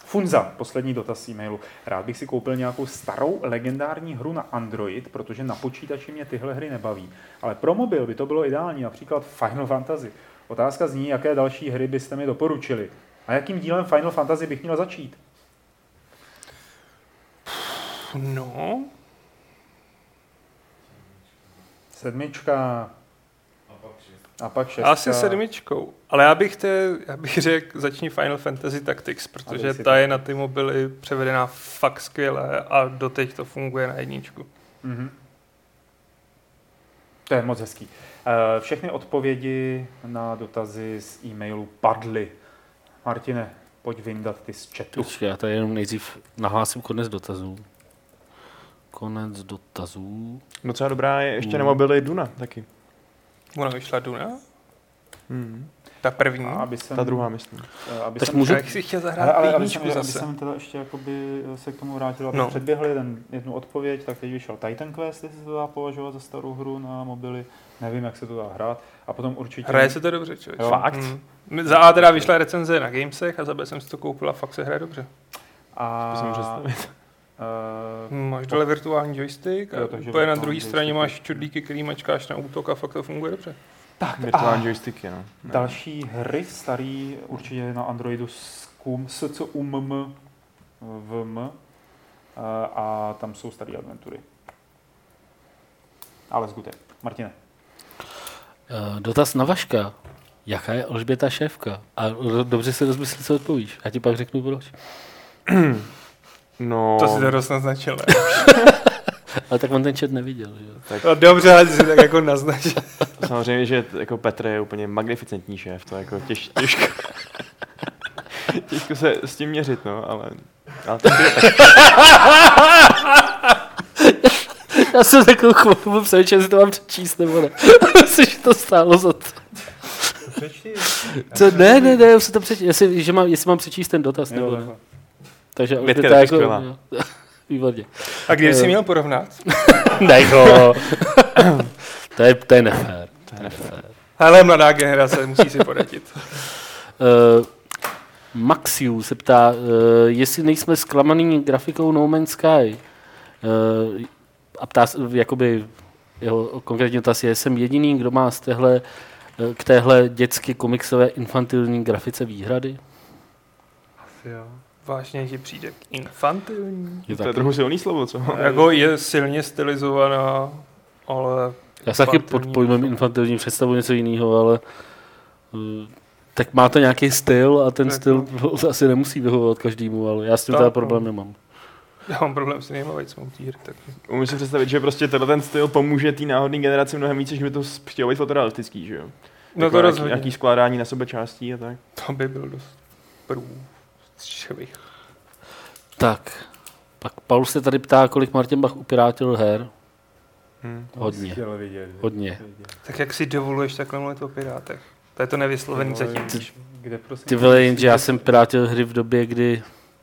Funza, poslední dotaz e-mailu. Rád bych si koupil nějakou starou legendární hru na Android, protože na počítači mě tyhle hry nebaví. Ale pro mobil by to bylo ideální, například Final Fantasy. Otázka zní, jaké další hry byste mi doporučili. A jakým dílem Final Fantasy bych měl začít? No, Sedmička. A pak šestka. asi sedmičkou. Ale já bych, te, já bych řekl, začni Final Fantasy Tactics, protože ta je na ty mobily převedená fakt skvěle a doteď to funguje na jedničku. Mhm. To je moc hezký. Eh, Všechny odpovědi na dotazy z e-mailu padly. Martine, pojď vyndat ty z chatu. Počkej, já tady jenom nejdřív nahlásím konec dotazů. Konec dotazů. Docela dobrá je ještě Mm. na mobily Duna taky. Ona vyšla Duna? Hmm. Ta první. A aby jsem, Ta druhá, myslím. eh, Aby Tak jsem, můžu- jak si chtěl ale, zahrát ale aby, jsem, aby zase? jsem teda ještě jakoby se k tomu vrátil, aby No. předběhl jeden, jednu odpověď, tak teď vyšel Titan Quest, jestli se to dá považovat za starou hru na mobily, nevím, jak se to dá hrát. A potom určitě... Hraje se to dobře, člověk. Jo. Fakt? Mm. Za A teda vyšla recenze na Gamesech a za B jsem si to koupil a fakt se hraje dobře. A, To eh, Máš dole virtuální joystick a Jo, takže úplně na druhé straně joystick. máš čudlíky, který mačkáš na útok a fakt to funguje dobře. tak, Virtuální a joysticky, no. Další hry starý, určitě na Androidu SCUM, SCUMM, VM, eh, a tam jsou staré adventury. Ale zgute. Martine. Uh, dotaz na Vaška. Jaká je Alžběta šéfka? A ro- dobře si rozmysli, co odpovíš. Já ti pak řeknu proč. No, To si to dost naznačil? Ale tak on ten chat neviděl. Že? jo? No, dobře, ale si tak jako naznačil. samozřejmě, že jako Petr je úplně magnificentní šéf, to je jako těž, těžko, těžko se s tím měřit, no, ale, ale tak je, tak, Já jsem takovou chvilku přemýšlel, jestli to mám přečíst nebo ne. Myslím, že to stálo za to. Co? Ne, ne, ne, už se to přečíst. Jestli, že mám, jestli mám přečíst ten dotaz nebo Jo, ne. Takže Větka Alžběta je jako... skvělá. jo. Výborně. A kdy jsi Eh. měl porovnat? Ne, jo. to, je, to je nefér. to je nefér. Ale mladá generace musí si poradit. Uh, Maxiu se ptá, uh, jestli nejsme zklamaný grafikou No Man's Sky. Uh, a ptá se, jakoby, jeho konkrétní dotaz je, jsem jediný, kdo má z téhle, k téhle dětské komiksové infantilní grafice výhrady? Jo. Vážně ti přijde infantilní. Je To je trochu silný slovo, co? Jako je silně stylizovaná, ale Já se taky pod pojmem infantilní představu něco jiného, ale uh, Tak má to nějaký styl a ten Tak styl asi nemusí vyhovovat každému, ale já s tím Tak, teda no. problém nemám. Já mám problém s té hry, tak Umím si představit, že prostě tenhle ten styl pomůže té náhodné generaci mnohem víc, než by to chtělo být fotorealistický, že jo? No Jako to nějaký, rozhodně. nějaký skládání na sebe částí a tak. To by byl dost průstřelých. Tak, pak Paul se tady ptá, kolik Martin Bach upirátil her. Hm. Hodně, Chtěl vidět. hodně. Tak jak si dovoluješ takhle mluvit o pirátech? To je to nevyslovený zatím. Kde prosím? Ty vole, jenže já jsem pirátil hry v době, kdy,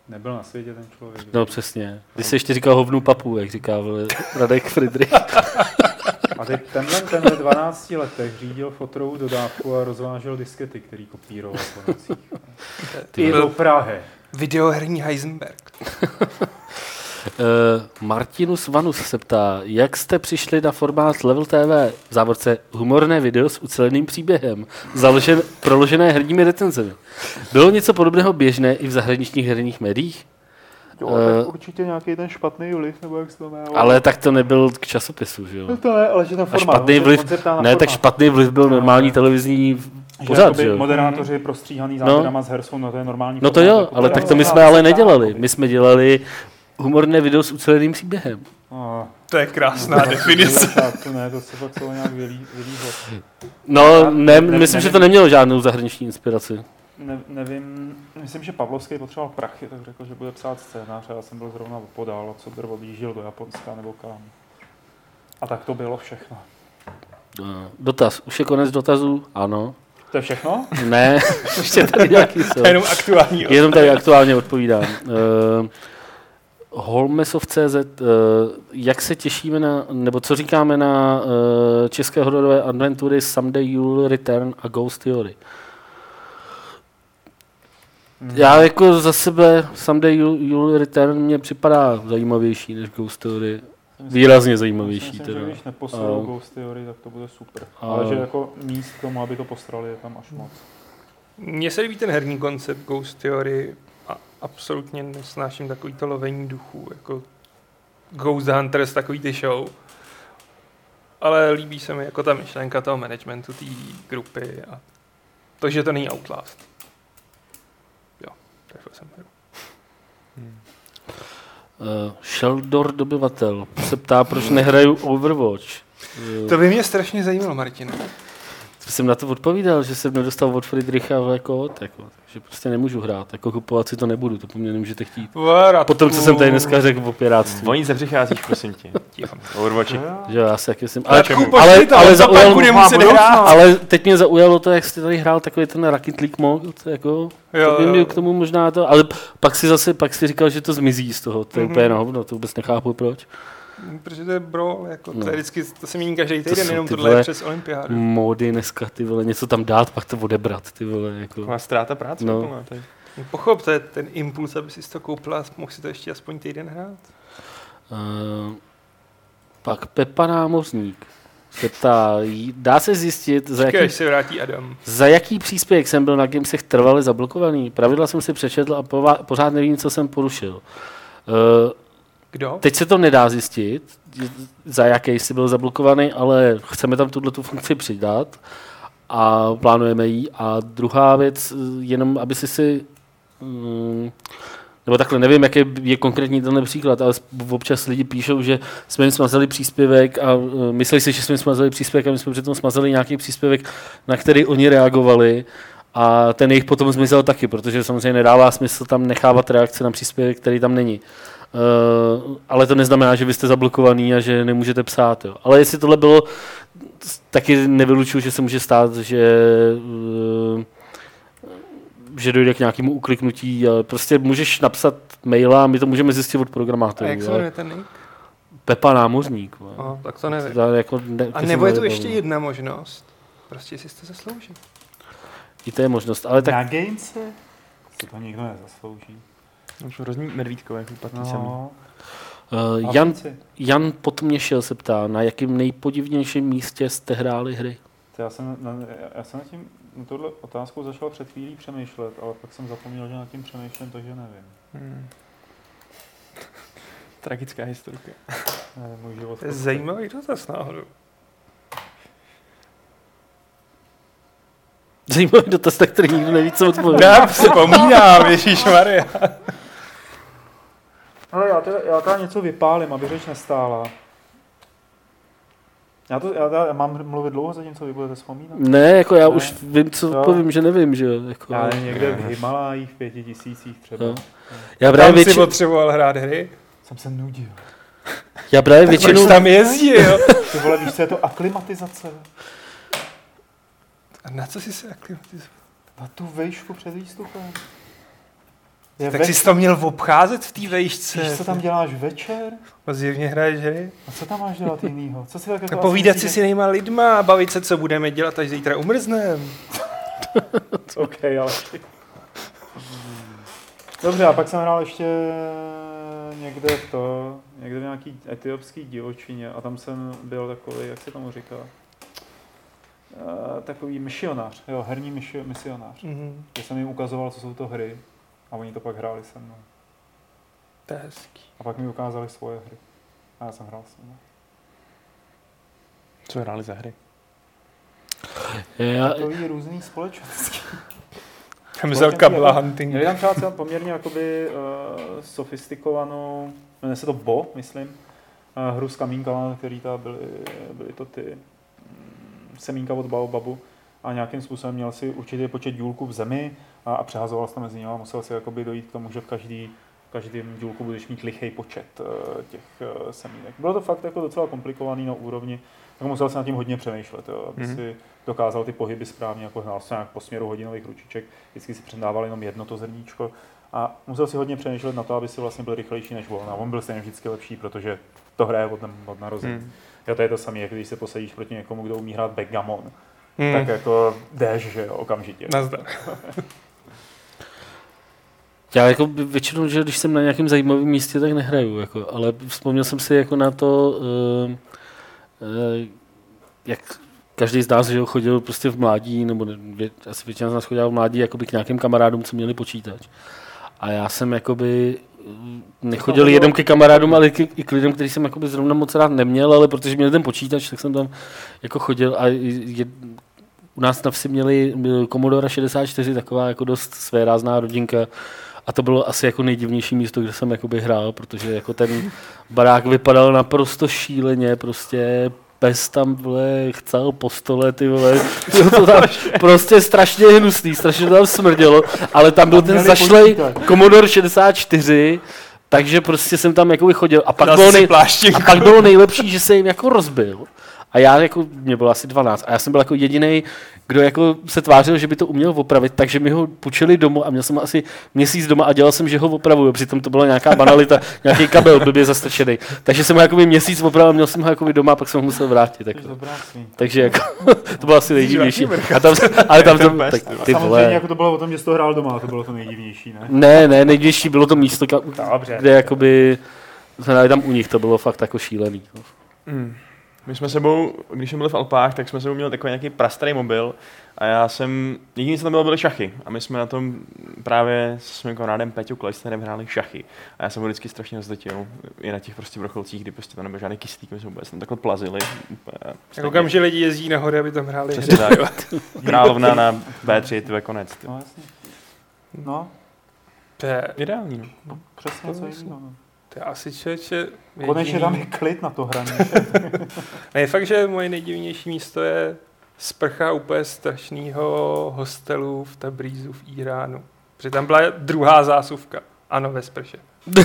Nebyl na světě ten člověk. no přesně, kdy se ještě říkal hovnu papu, jak říká vole, Radek Friedrich. A teď tenhle, ten ve 12 letech řídil fotrovou dodávku a rozvážel diskety, který kopíroval po nocích. Ty I do Prahy. videoherní Heisenberg. Uh, Martinus Vanus se ptá, jak jste přišli na formát Level TV, v závorce humorné video s uceleným příběhem, založen, proložené herními recenzemi. Bylo něco podobného běžné i v zahraničních herních médiích? Jo, Eh, tak určitě nějaký ten špatný vliv, nebo jak se to jmenuje. Ale tak to nebyl k časopisu, že jo? No to ne, ale že ten A formát. špatný se- vliv, ne, tak formát. špatný vliv byl normální televizní pořád, že jo? Moderátoři prostříhaný No. záběrama z Hersou, no to je normální No to formát, jo, jako ale tak to my jsme ale nedělali. My jsme dělali humorné video s uceleným příběhem. No, To je krásná definice. Tak to ne, to se fakt nějak vylí, vylího. No, Já ne, ne- myslím, že to nemělo žádnou zahraniční inspiraci. Ne, nevím, myslím, že Pavlovský potřeboval prachy, tak řekl, že bude psát scénář a já jsem byl zrovna podál, co drvo odjížděl do Japonska nebo kam. A tak to bylo všechno. No. Dotaz. Už je konec dotazů? Ano. To je všechno? Ne, ještě tady nějaký jsou. Jenom aktuální. Jenom tady aktuálně odpovídám. Uh, Holmesov.cz, uh, jak se těšíme na, nebo co říkáme na uh, české hororové adventury Someday You'll Return a Ghost Theory? Já jako za sebe Someday You'll, You'll Return mě připadá zajímavější než Ghost Theory. Výrazně zajímavější Myslím, teda. že když neposlou A- Ghost Theory, tak to bude super. A- Ale že jako míst k tomu, aby to postrali, je tam až moc. Mně se líbí ten herní koncept Ghost Theory a absolutně nesnáším takový to lovení duchů, jako Ghost Hunters, takový ty show. Ale líbí se mi jako ta myšlenka toho managementu té grupy a to, že to není Outlast. Jsem hru. Uh, Sheldor dobyvatel se ptá, proč nehraju Overwatch. To by mě strašně zajímalo, Martin. Jsem na to odpovídal, že jsem nedostal od Friedricha jako, jako, takže prostě nemůžu hrát. Jako kupovat si to nebudu, to po mně nemůžete chtít. Potom, co jsem tady dneska řekl o piráctví. Oni se přicházíš, prosím tě. Overwatchi. Že já si taky jsem. Ale, ale, ale, on to pak zaujal, bude muset hrát. ale teď mě zaujalo to, jak jste tady hrál takový ten Rocket League mod, jako, Jo, to by mě k tomu možná to, ale pak si zase, pak si říkal, že to zmizí z toho, to je Mhm. úplně na hovno, to vůbec nechápu proč. Protože to je bro, jako No. to je vždycky, to se mění každý To týden, jsou jenom tohle je přes olympiádu. Módy dneska, ty vole, něco tam dát, pak to odebrat, ty vole, jako. Taková ztráta práce. No. úplná tady. Pochop, to je ten impuls, aby si to koupil a mohl si to ještě aspoň týden hrát. Uh, pak Pepa Námořník se ptá, dá se zjistit, za jaký, se vrátí Adam. za jaký příspěvek jsem byl na Gamesech trvale zablokovaný. Pravidla jsem si přečetl a pořád nevím, co jsem porušil. Uh, Kdo? teď se to nedá zjistit, za jaký jsi byl zablokovaný, ale chceme tam tuhle tu funkci přidat a plánujeme ji. A druhá věc, jenom aby si si mm, nebo takhle, nevím, jaký je konkrétní tenhle příklad, ale občas lidi píšou, že jsme jim smazali příspěvek a uh, myslí si, že jsme jim smazali příspěvek a my jsme přitom smazali nějaký příspěvek, na který oni reagovali a ten jejich potom zmizel taky, protože samozřejmě nedává smysl tam nechávat reakce na příspěvek, který tam není. Uh, ale to neznamená, že vy jste zablokovaný a že nemůžete psát. Jo. Ale jestli tohle bylo, taky nevylučuju, že se může stát, že uh, že dojde k nějakému ukliknutí. Ale prostě můžeš napsat maila a my to můžeme zjistit od A programátorů. jak se jmenuje ten nick? Pepa Námořník. vole. No, tak to nevím. To jako ne, A to nebo je tu nevybavuju. ještě jedna možnost. Prostě si to zaslouží. I to je možnost. Ale tak Na Gamese? Si to nikdo nezaslouží. Už hrozný medvídkové chlupaty no. jsem. No, uh, Jan. Jan Potměšil se ptá, na jakém nejpodivnějším místě jste hráli hry? To Já jsem, na, já jsem nad tím, na tohle otázku začal před chvílí přemýšlet, ale pak jsem zapomněl, že nad tím přemýšlím, takže nevím. Hmm. Tragická historka. Ne, můj život To je zajímavý dotaz náhodou. Zajímavý dotaz, na který nikdo neví, co odpovědět. Já vzpomínám, Ježíš Maria. Já teda, něco vypálím, aby řeč nestála. Já, to, já, já mám mluvit dlouho zatím, co vy budete vzpomínat? Ne, jako já Ne. už vím, co Jo. odpovím, že nevím, že jo. Jako, Já někde v Himalajích, v pěti tisících třeba. Jo. já právě, Tam si větši, potřeboval hrát hry. Jsem se nudil. já právě Proč většinou, tam jezdil? Ty vole, víš, co je to aklimatizace? A na co jsi se aklimatizoval? Na tu vejšku před výstupem. Je Tak več- jsi to měl obcházet v té vejšce. Víš, co tam děláš večer? No zjevně hraješ hry. A co tam máš dělat jinýho? Co si tak jako A povídat si s jinýma lidma a bavit se, co budeme dělat, až zítra umrznem. že- OK, ale... Dobře, a pak jsem hrál ještě někde v to, někde v nějaký etiopský divočině a tam jsem byl takový, jak se tomu říká, Uh, takový misionář, jo, herní misio, misionář. Mhm. Že jsem jim ukazoval, co jsou to hry a oni to pak hráli se mnou. To je hezký. A pak mi ukázali svoje hry. A já jsem hrál s nimi. Co hráli za hry? já, Takový různý společenský. Myslel kabla hunting. Měli tam třeba poměrně jakoby uh, sofistikovanou, jmenuje se to Bo, myslím, uh, hru s kamínkama, který tam byly, byly to ty mm, semínka od Baobabu a nějakým způsobem měl si určitý počet dílků v zemi a, a přehazoval se mezi nimi a musel si jakoby dojít k tomu, že v každý každém dílku budeš mít lichý počet uh, těch uh, semínek. Bylo to fakt jako docela komplikovaný na úrovni, tak musel se nad tím hodně přemýšlet, jo, aby Mhm. si dokázal ty pohyby správně, jako hnal se nějak po směru hodinových ručiček, vždycky si předával jenom jedno to zrníčko a musel si hodně přemýšlet na to, aby si vlastně byl rychlejší než on. A on byl stejně vždycky lepší, protože to hraje od, od narození. Hmm. Hmm. Jo, to je to samé, jako když se posadíš proti někomu, kdo umí hrát backgammon, Hmm. tak jako jdeš, že jo, okamžitě. Nazdar. já jako většinou, že když jsem na nějakém zajímavém místě, tak nehraju, jako, ale vzpomněl jsem si jako na to, uh, uh, jak každý z nás že jo, chodil prostě v mládí, nebo ne, vě, asi většina z nás chodila v mládí jakoby k nějakým kamarádům, co měli počítač. A já jsem jakoby nechodil jenom ke kamarádům, ale i, i k lidem, který jsem jakoby zrovna moc rád neměl, ale protože měli ten počítač, tak jsem tam jako chodil a je, u nás na vsi měli Commodore 64, taková jako dost svérázná rodinka. A to bylo asi jako nejdivnější místo, kde jsem jakoby hrál, protože jako ten barák vypadal naprosto šíleně, prostě pes tam vole, chcel po stole, ty vole, Jo, to tam prostě strašně hnusný, strašně to tam smrdělo, ale tam byl ten zašlej. Commodore 64, takže prostě jsem tam jakoby chodil a pak bylo, nej, a pak bylo nejlepší, že se jim jako rozbil. A já jako, mě bylo asi 12, a já jsem byl jako jediný, kdo jako se tvářil, že by to uměl opravit, takže mi ho půjčili domů a měl jsem asi měsíc doma a dělal jsem, že ho opravuju, přitom to byla nějaká banalita, nějaký kabel blbě zastrčený. Takže jsem ho jakoby měsíc opravil, měl jsem ho jakoby doma a pak jsem ho musel vrátit. Svý. takže jako, to bylo asi nejdivnější. A tam, ale tam to, tak, ty Samozřejmě vole. jako to bylo o tom, že jsi to hrál doma, to bylo to nejdivnější, ne? Ne, ne, nejdivnější bylo to místo, kde jakoby tam u nich, to bylo fakt jako šílený. Hmm. My jsme sebou, když jsme byli v Alpách, tak jsme sebou měli takový nějaký prastarý mobil a já jsem, jediný co tam bylo, byly šachy a my jsme na tom právě s mým kamarádem Peťou Kleisnerem hráli šachy a já jsem ho vždycky strašně rozletěl i na těch prostě vrcholcích, kdy prostě tam nebyl žádný kyslík, my jsme vůbec tam takhle plazili. Úplně, koukám, že lidi jezdí na hory, aby tam hráli hry. Přesně tak. Královna na B3, to je konec. Ty. No jasně. No, To je, Ideální. No. přesně To co jiného. To je asi člověče Konečně jediný- tam je klid na to hraní. Ne, fakt, že moje nejdivnější místo je sprcha úplně strašného hostelu v Tabrízu v Iránu. Protože tam byla druhá zásuvka. Ano, ve sprše.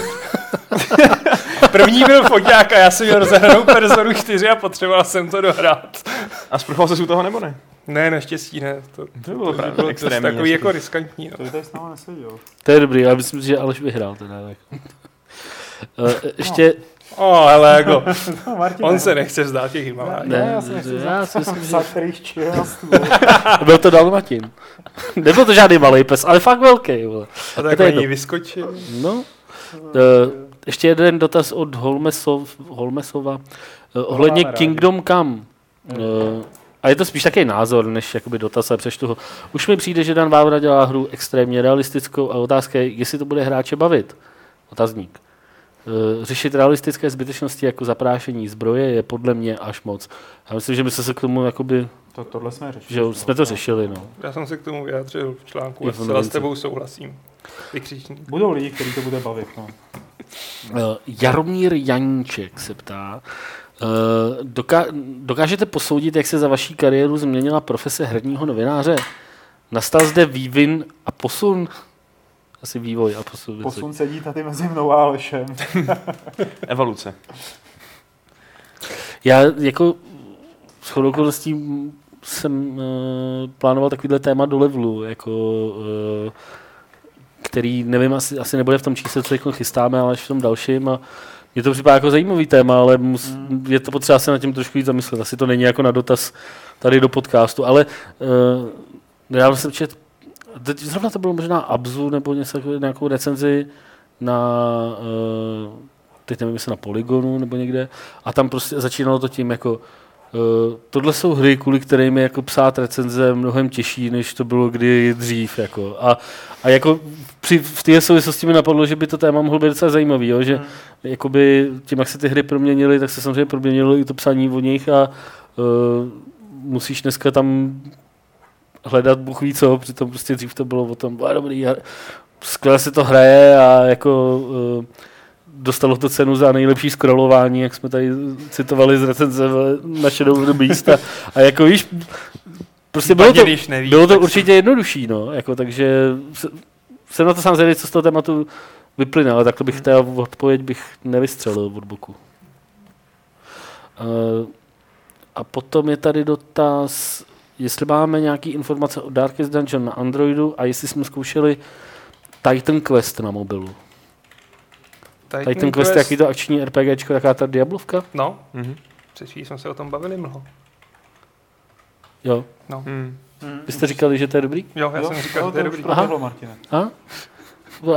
První byl foťák a já jsem měl rozehranou personu 4 a potřeboval jsem to dohrát. A sprchoval se u toho nebo ne? Ne, naštěstí ne. To, To by bylo to právě bylo extrémní. takový hezký. jako riskantní. No. To by tady s náma neseděl. To je dobrý, já myslím, že Aleš vyhrál teda. Tak. Eh, Ještě, O, ale jako, No, Martin, on se nechce vzdát těch Himalájů. Ne, Ne, já si nechci já si myslím, že- psa, který ščil na stůl. byl to Dalmatin. Nebyl to žádný malý pes, ale fakt velký. Vole. A to tak oni jedno. vyskočili. No, eh, ještě jeden dotaz od Holmesov, Holmesova eh, ohledně máme rádi. Kingdom Come. Eh, a je to spíš takový názor, než jakoby dotaz, ale přečtu ho. Už mi přijde, že Dan Vávra dělá hru extrémně realistickou a otázka je, jestli to bude hráče bavit. Otazník. Uh, řešit realistické zbytečnosti jako zaprášení zbroje je podle mě až moc. Já myslím, že my jsme se k tomu jakoby, To, tohle jsme řešili. že jsme to řešili, no. Já jsem se k tomu vyjádřil v článku a zcela s tebou souhlasím. Vykřičník. Budou lidi, kteří to bude bavit. No. Uh, Jaromír Janíček se ptá, uh, doká- dokážete posoudit, jak se za vaší kariéru změnila profese herního novináře? Nastal zde vývin a posun? Asi vývoj a posun. Posun sedí tady mezi mnou a Alešem. Evoluce. Já jako shodou okolností jsem uh, plánoval takovýhle téma do levelu, jako, uh, který nevím, asi, asi nebude v tom čísle, co jako chystáme, ale až v tom dalším a mě to připadá jako zajímavý téma, ale mus, Hmm. je to potřeba se nad tím trošku víc zamyslet. Asi to není jako na dotaz tady do podcastu, ale uh, nedávno jsem čet, teď zrovna to bylo možná Abzu nebo něco, nějakou recenzi na, uh, teď nevím, jestli na Polygonu nebo někde, a tam prostě začínalo to tím jako, Uh, tohle jsou hry, kvůli kterým je jako psát recenze mnohem těžší, než to bylo kdy dřív. Jako. A, a jako při, v té souvislosti mi napadlo, že by to téma mohlo být docela zajímavý, jo? že Hmm. jakoby tím, jak se ty hry proměnily, tak se samozřejmě proměnilo i to psaní o nich a uh, musíš dneska tam hledat Bůh ví co, přitom prostě dřív to bylo o tom, "A dobrý, skvěle se to hraje a jako uh, dostalo to cenu za nejlepší scrollování, jak jsme tady citovali z recenze na Shadow of the Beast a, a jako víš, prostě bylo to, bylo to určitě jednodušší, no, jako, takže se- jsem na to sám zvědavý, co z toho tématu vyplyne, ale takhle bych té odpověď bych nevystřelil od boku. Uh, a potom je tady dotaz, jestli máme nějaké informace o Darkest Dungeon na Androidu a jestli jsme zkoušeli Titan Quest na mobilu. Titan, Titan Quest je jaký to akční RPGčko, taká ta Diablovka? No, Mhm. před chvílí jsme se o tom bavili mnoho. Jo. Hmm. Vy jste říkali, že to je dobrý? Jo, já Jo, jsem říkal, jo, že to je to dobrý. proběhlo, Martine. A?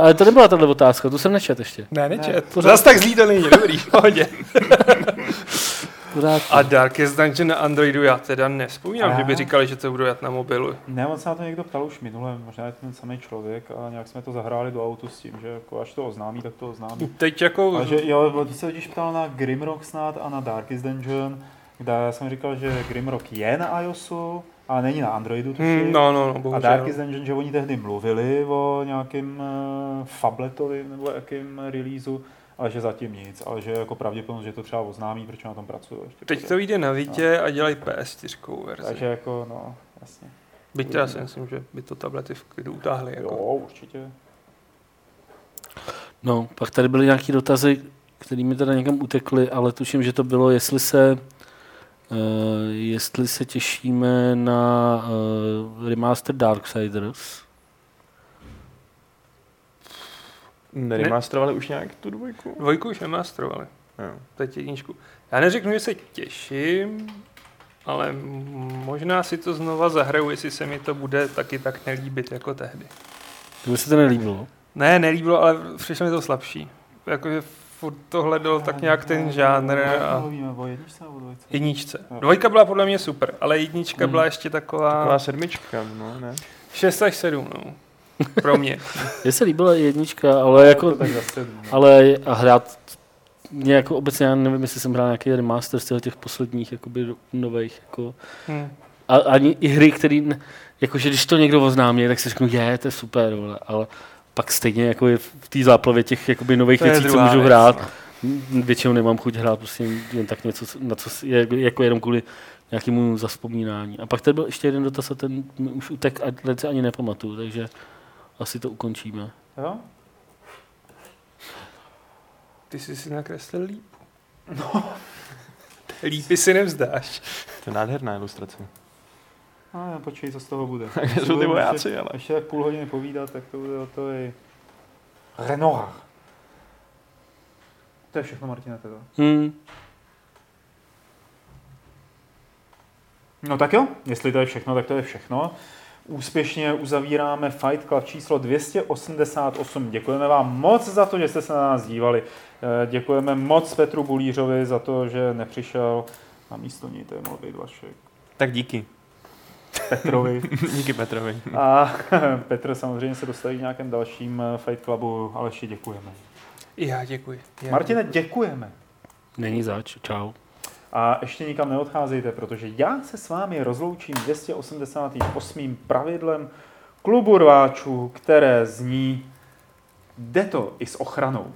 Ale to nebyla tahle otázka, tu jsem nečet ještě. Ne, nečet. pořád. Zas tak zlý to není, dobrý, v pohodě. Pořád. A Darkest Dungeon na Androidu já teda nevzpomínám, A? že by říkali, že to budou jet na mobilu. Ne, on se na to někdo ptal už minule, možná je ten samý člověk a nějak jsme to zahráli do autu s tím, že jako až to oznámí, tak to oznámí. Teď jako... A že jo, ty se totiž ptal na Grimrock snad a na Darkest Dungeon, kde já jsem říkal, že Grimrock je na iOSu, ale není na Androidu tuším. Hmm, no, no, no, a bohužel. Darkest Dungeon, že oni tehdy mluvili o nějakém uh, Fabletovi nebo jakým releaseu, ale že zatím nic, ale že jako pravděpodobnost, že to třeba oznámí, protože na tom pracují ještě. Teď to vyjde na Vítě a dělají PS4 verzi. Takže jako, no, jasně. Byť teda si myslím, že by to tablety v klidu utáhly. Jo, Jako. určitě. No, pak tady byly nějaké dotazy, které mi teda někam utekly, ale tuším, že to bylo, jestli se uh, jestli se těšíme na uh, remaster Darksiders. Neremasterovali už nějak tu dvojku? Dvojku už nemasterovali, Jo. teď jedničku. Já neřeknu, že se těším, ale možná si to znova zahraju, jestli se mi to bude taky tak nelíbit jako tehdy. To by se to nelíbilo. Ne, nelíbilo, ale přišlo mi to slabší. Jakože furt to hledal tak nějak ten žánr a Mluvíme o jedničce nebo dvojce? jedničce. Dvojka byla podle mě super, ale jednička Mm. byla ještě taková, Taková sedmička, no, ne? 6 až 7, no. Pro mě. Mně se líbila jednička, ale jako, tak zase, no. ale a hrát mě jako obecně, já nevím, jestli jsem hrál nějaký remaster z těch posledních jakoby nových, jako Hm. A ani i hry, které, jakože když to někdo oznámí, tak si řeknu, je, to je super, vole, ale pak stejně jako je v té záplavě těch jakoby nových věcí, co můžu věc, hrát, no. většinou nemám chuť hrát prostě jen tak něco, na co je jako jenom kvůli nějakému zaspomínání. A pak tady byl ještě jeden dotaz a ten už utek a ten si ani nepamatuju, takže asi to ukončíme. Jo? Ty jsi si nakreslil lípu. No. Lípy si nevzdáš. To je nádherná ilustrace. A no, počkej, co z toho bude. Jsou ty vojáci, ještě, ale. ještě tak půl hodiny povídat, tak to bude o to i... Renoir. To je všechno, Martina, teda. Hmm. No tak jo, jestli to je všechno, tak to je všechno. Úspěšně uzavíráme Fight Club číslo 288. Děkujeme vám moc za to, že jste se na nás dívali. Eh, Děkujeme moc Petru Bulířovi za to, že nepřišel na místo ní, to je mohl být Vašek. Tak díky. Petrovi. díky Petrovi. A Petr samozřejmě se dostaví v nějakém dalším eh, Fight Clubu, Aleši děkujeme. I já děkuji. Já Martine, děkujeme. Není zač, čau. A ještě nikam neodcházejte, protože já se s vámi rozloučím 288. pravidlem klubu rváčů, které zní Jde to i s ochranou.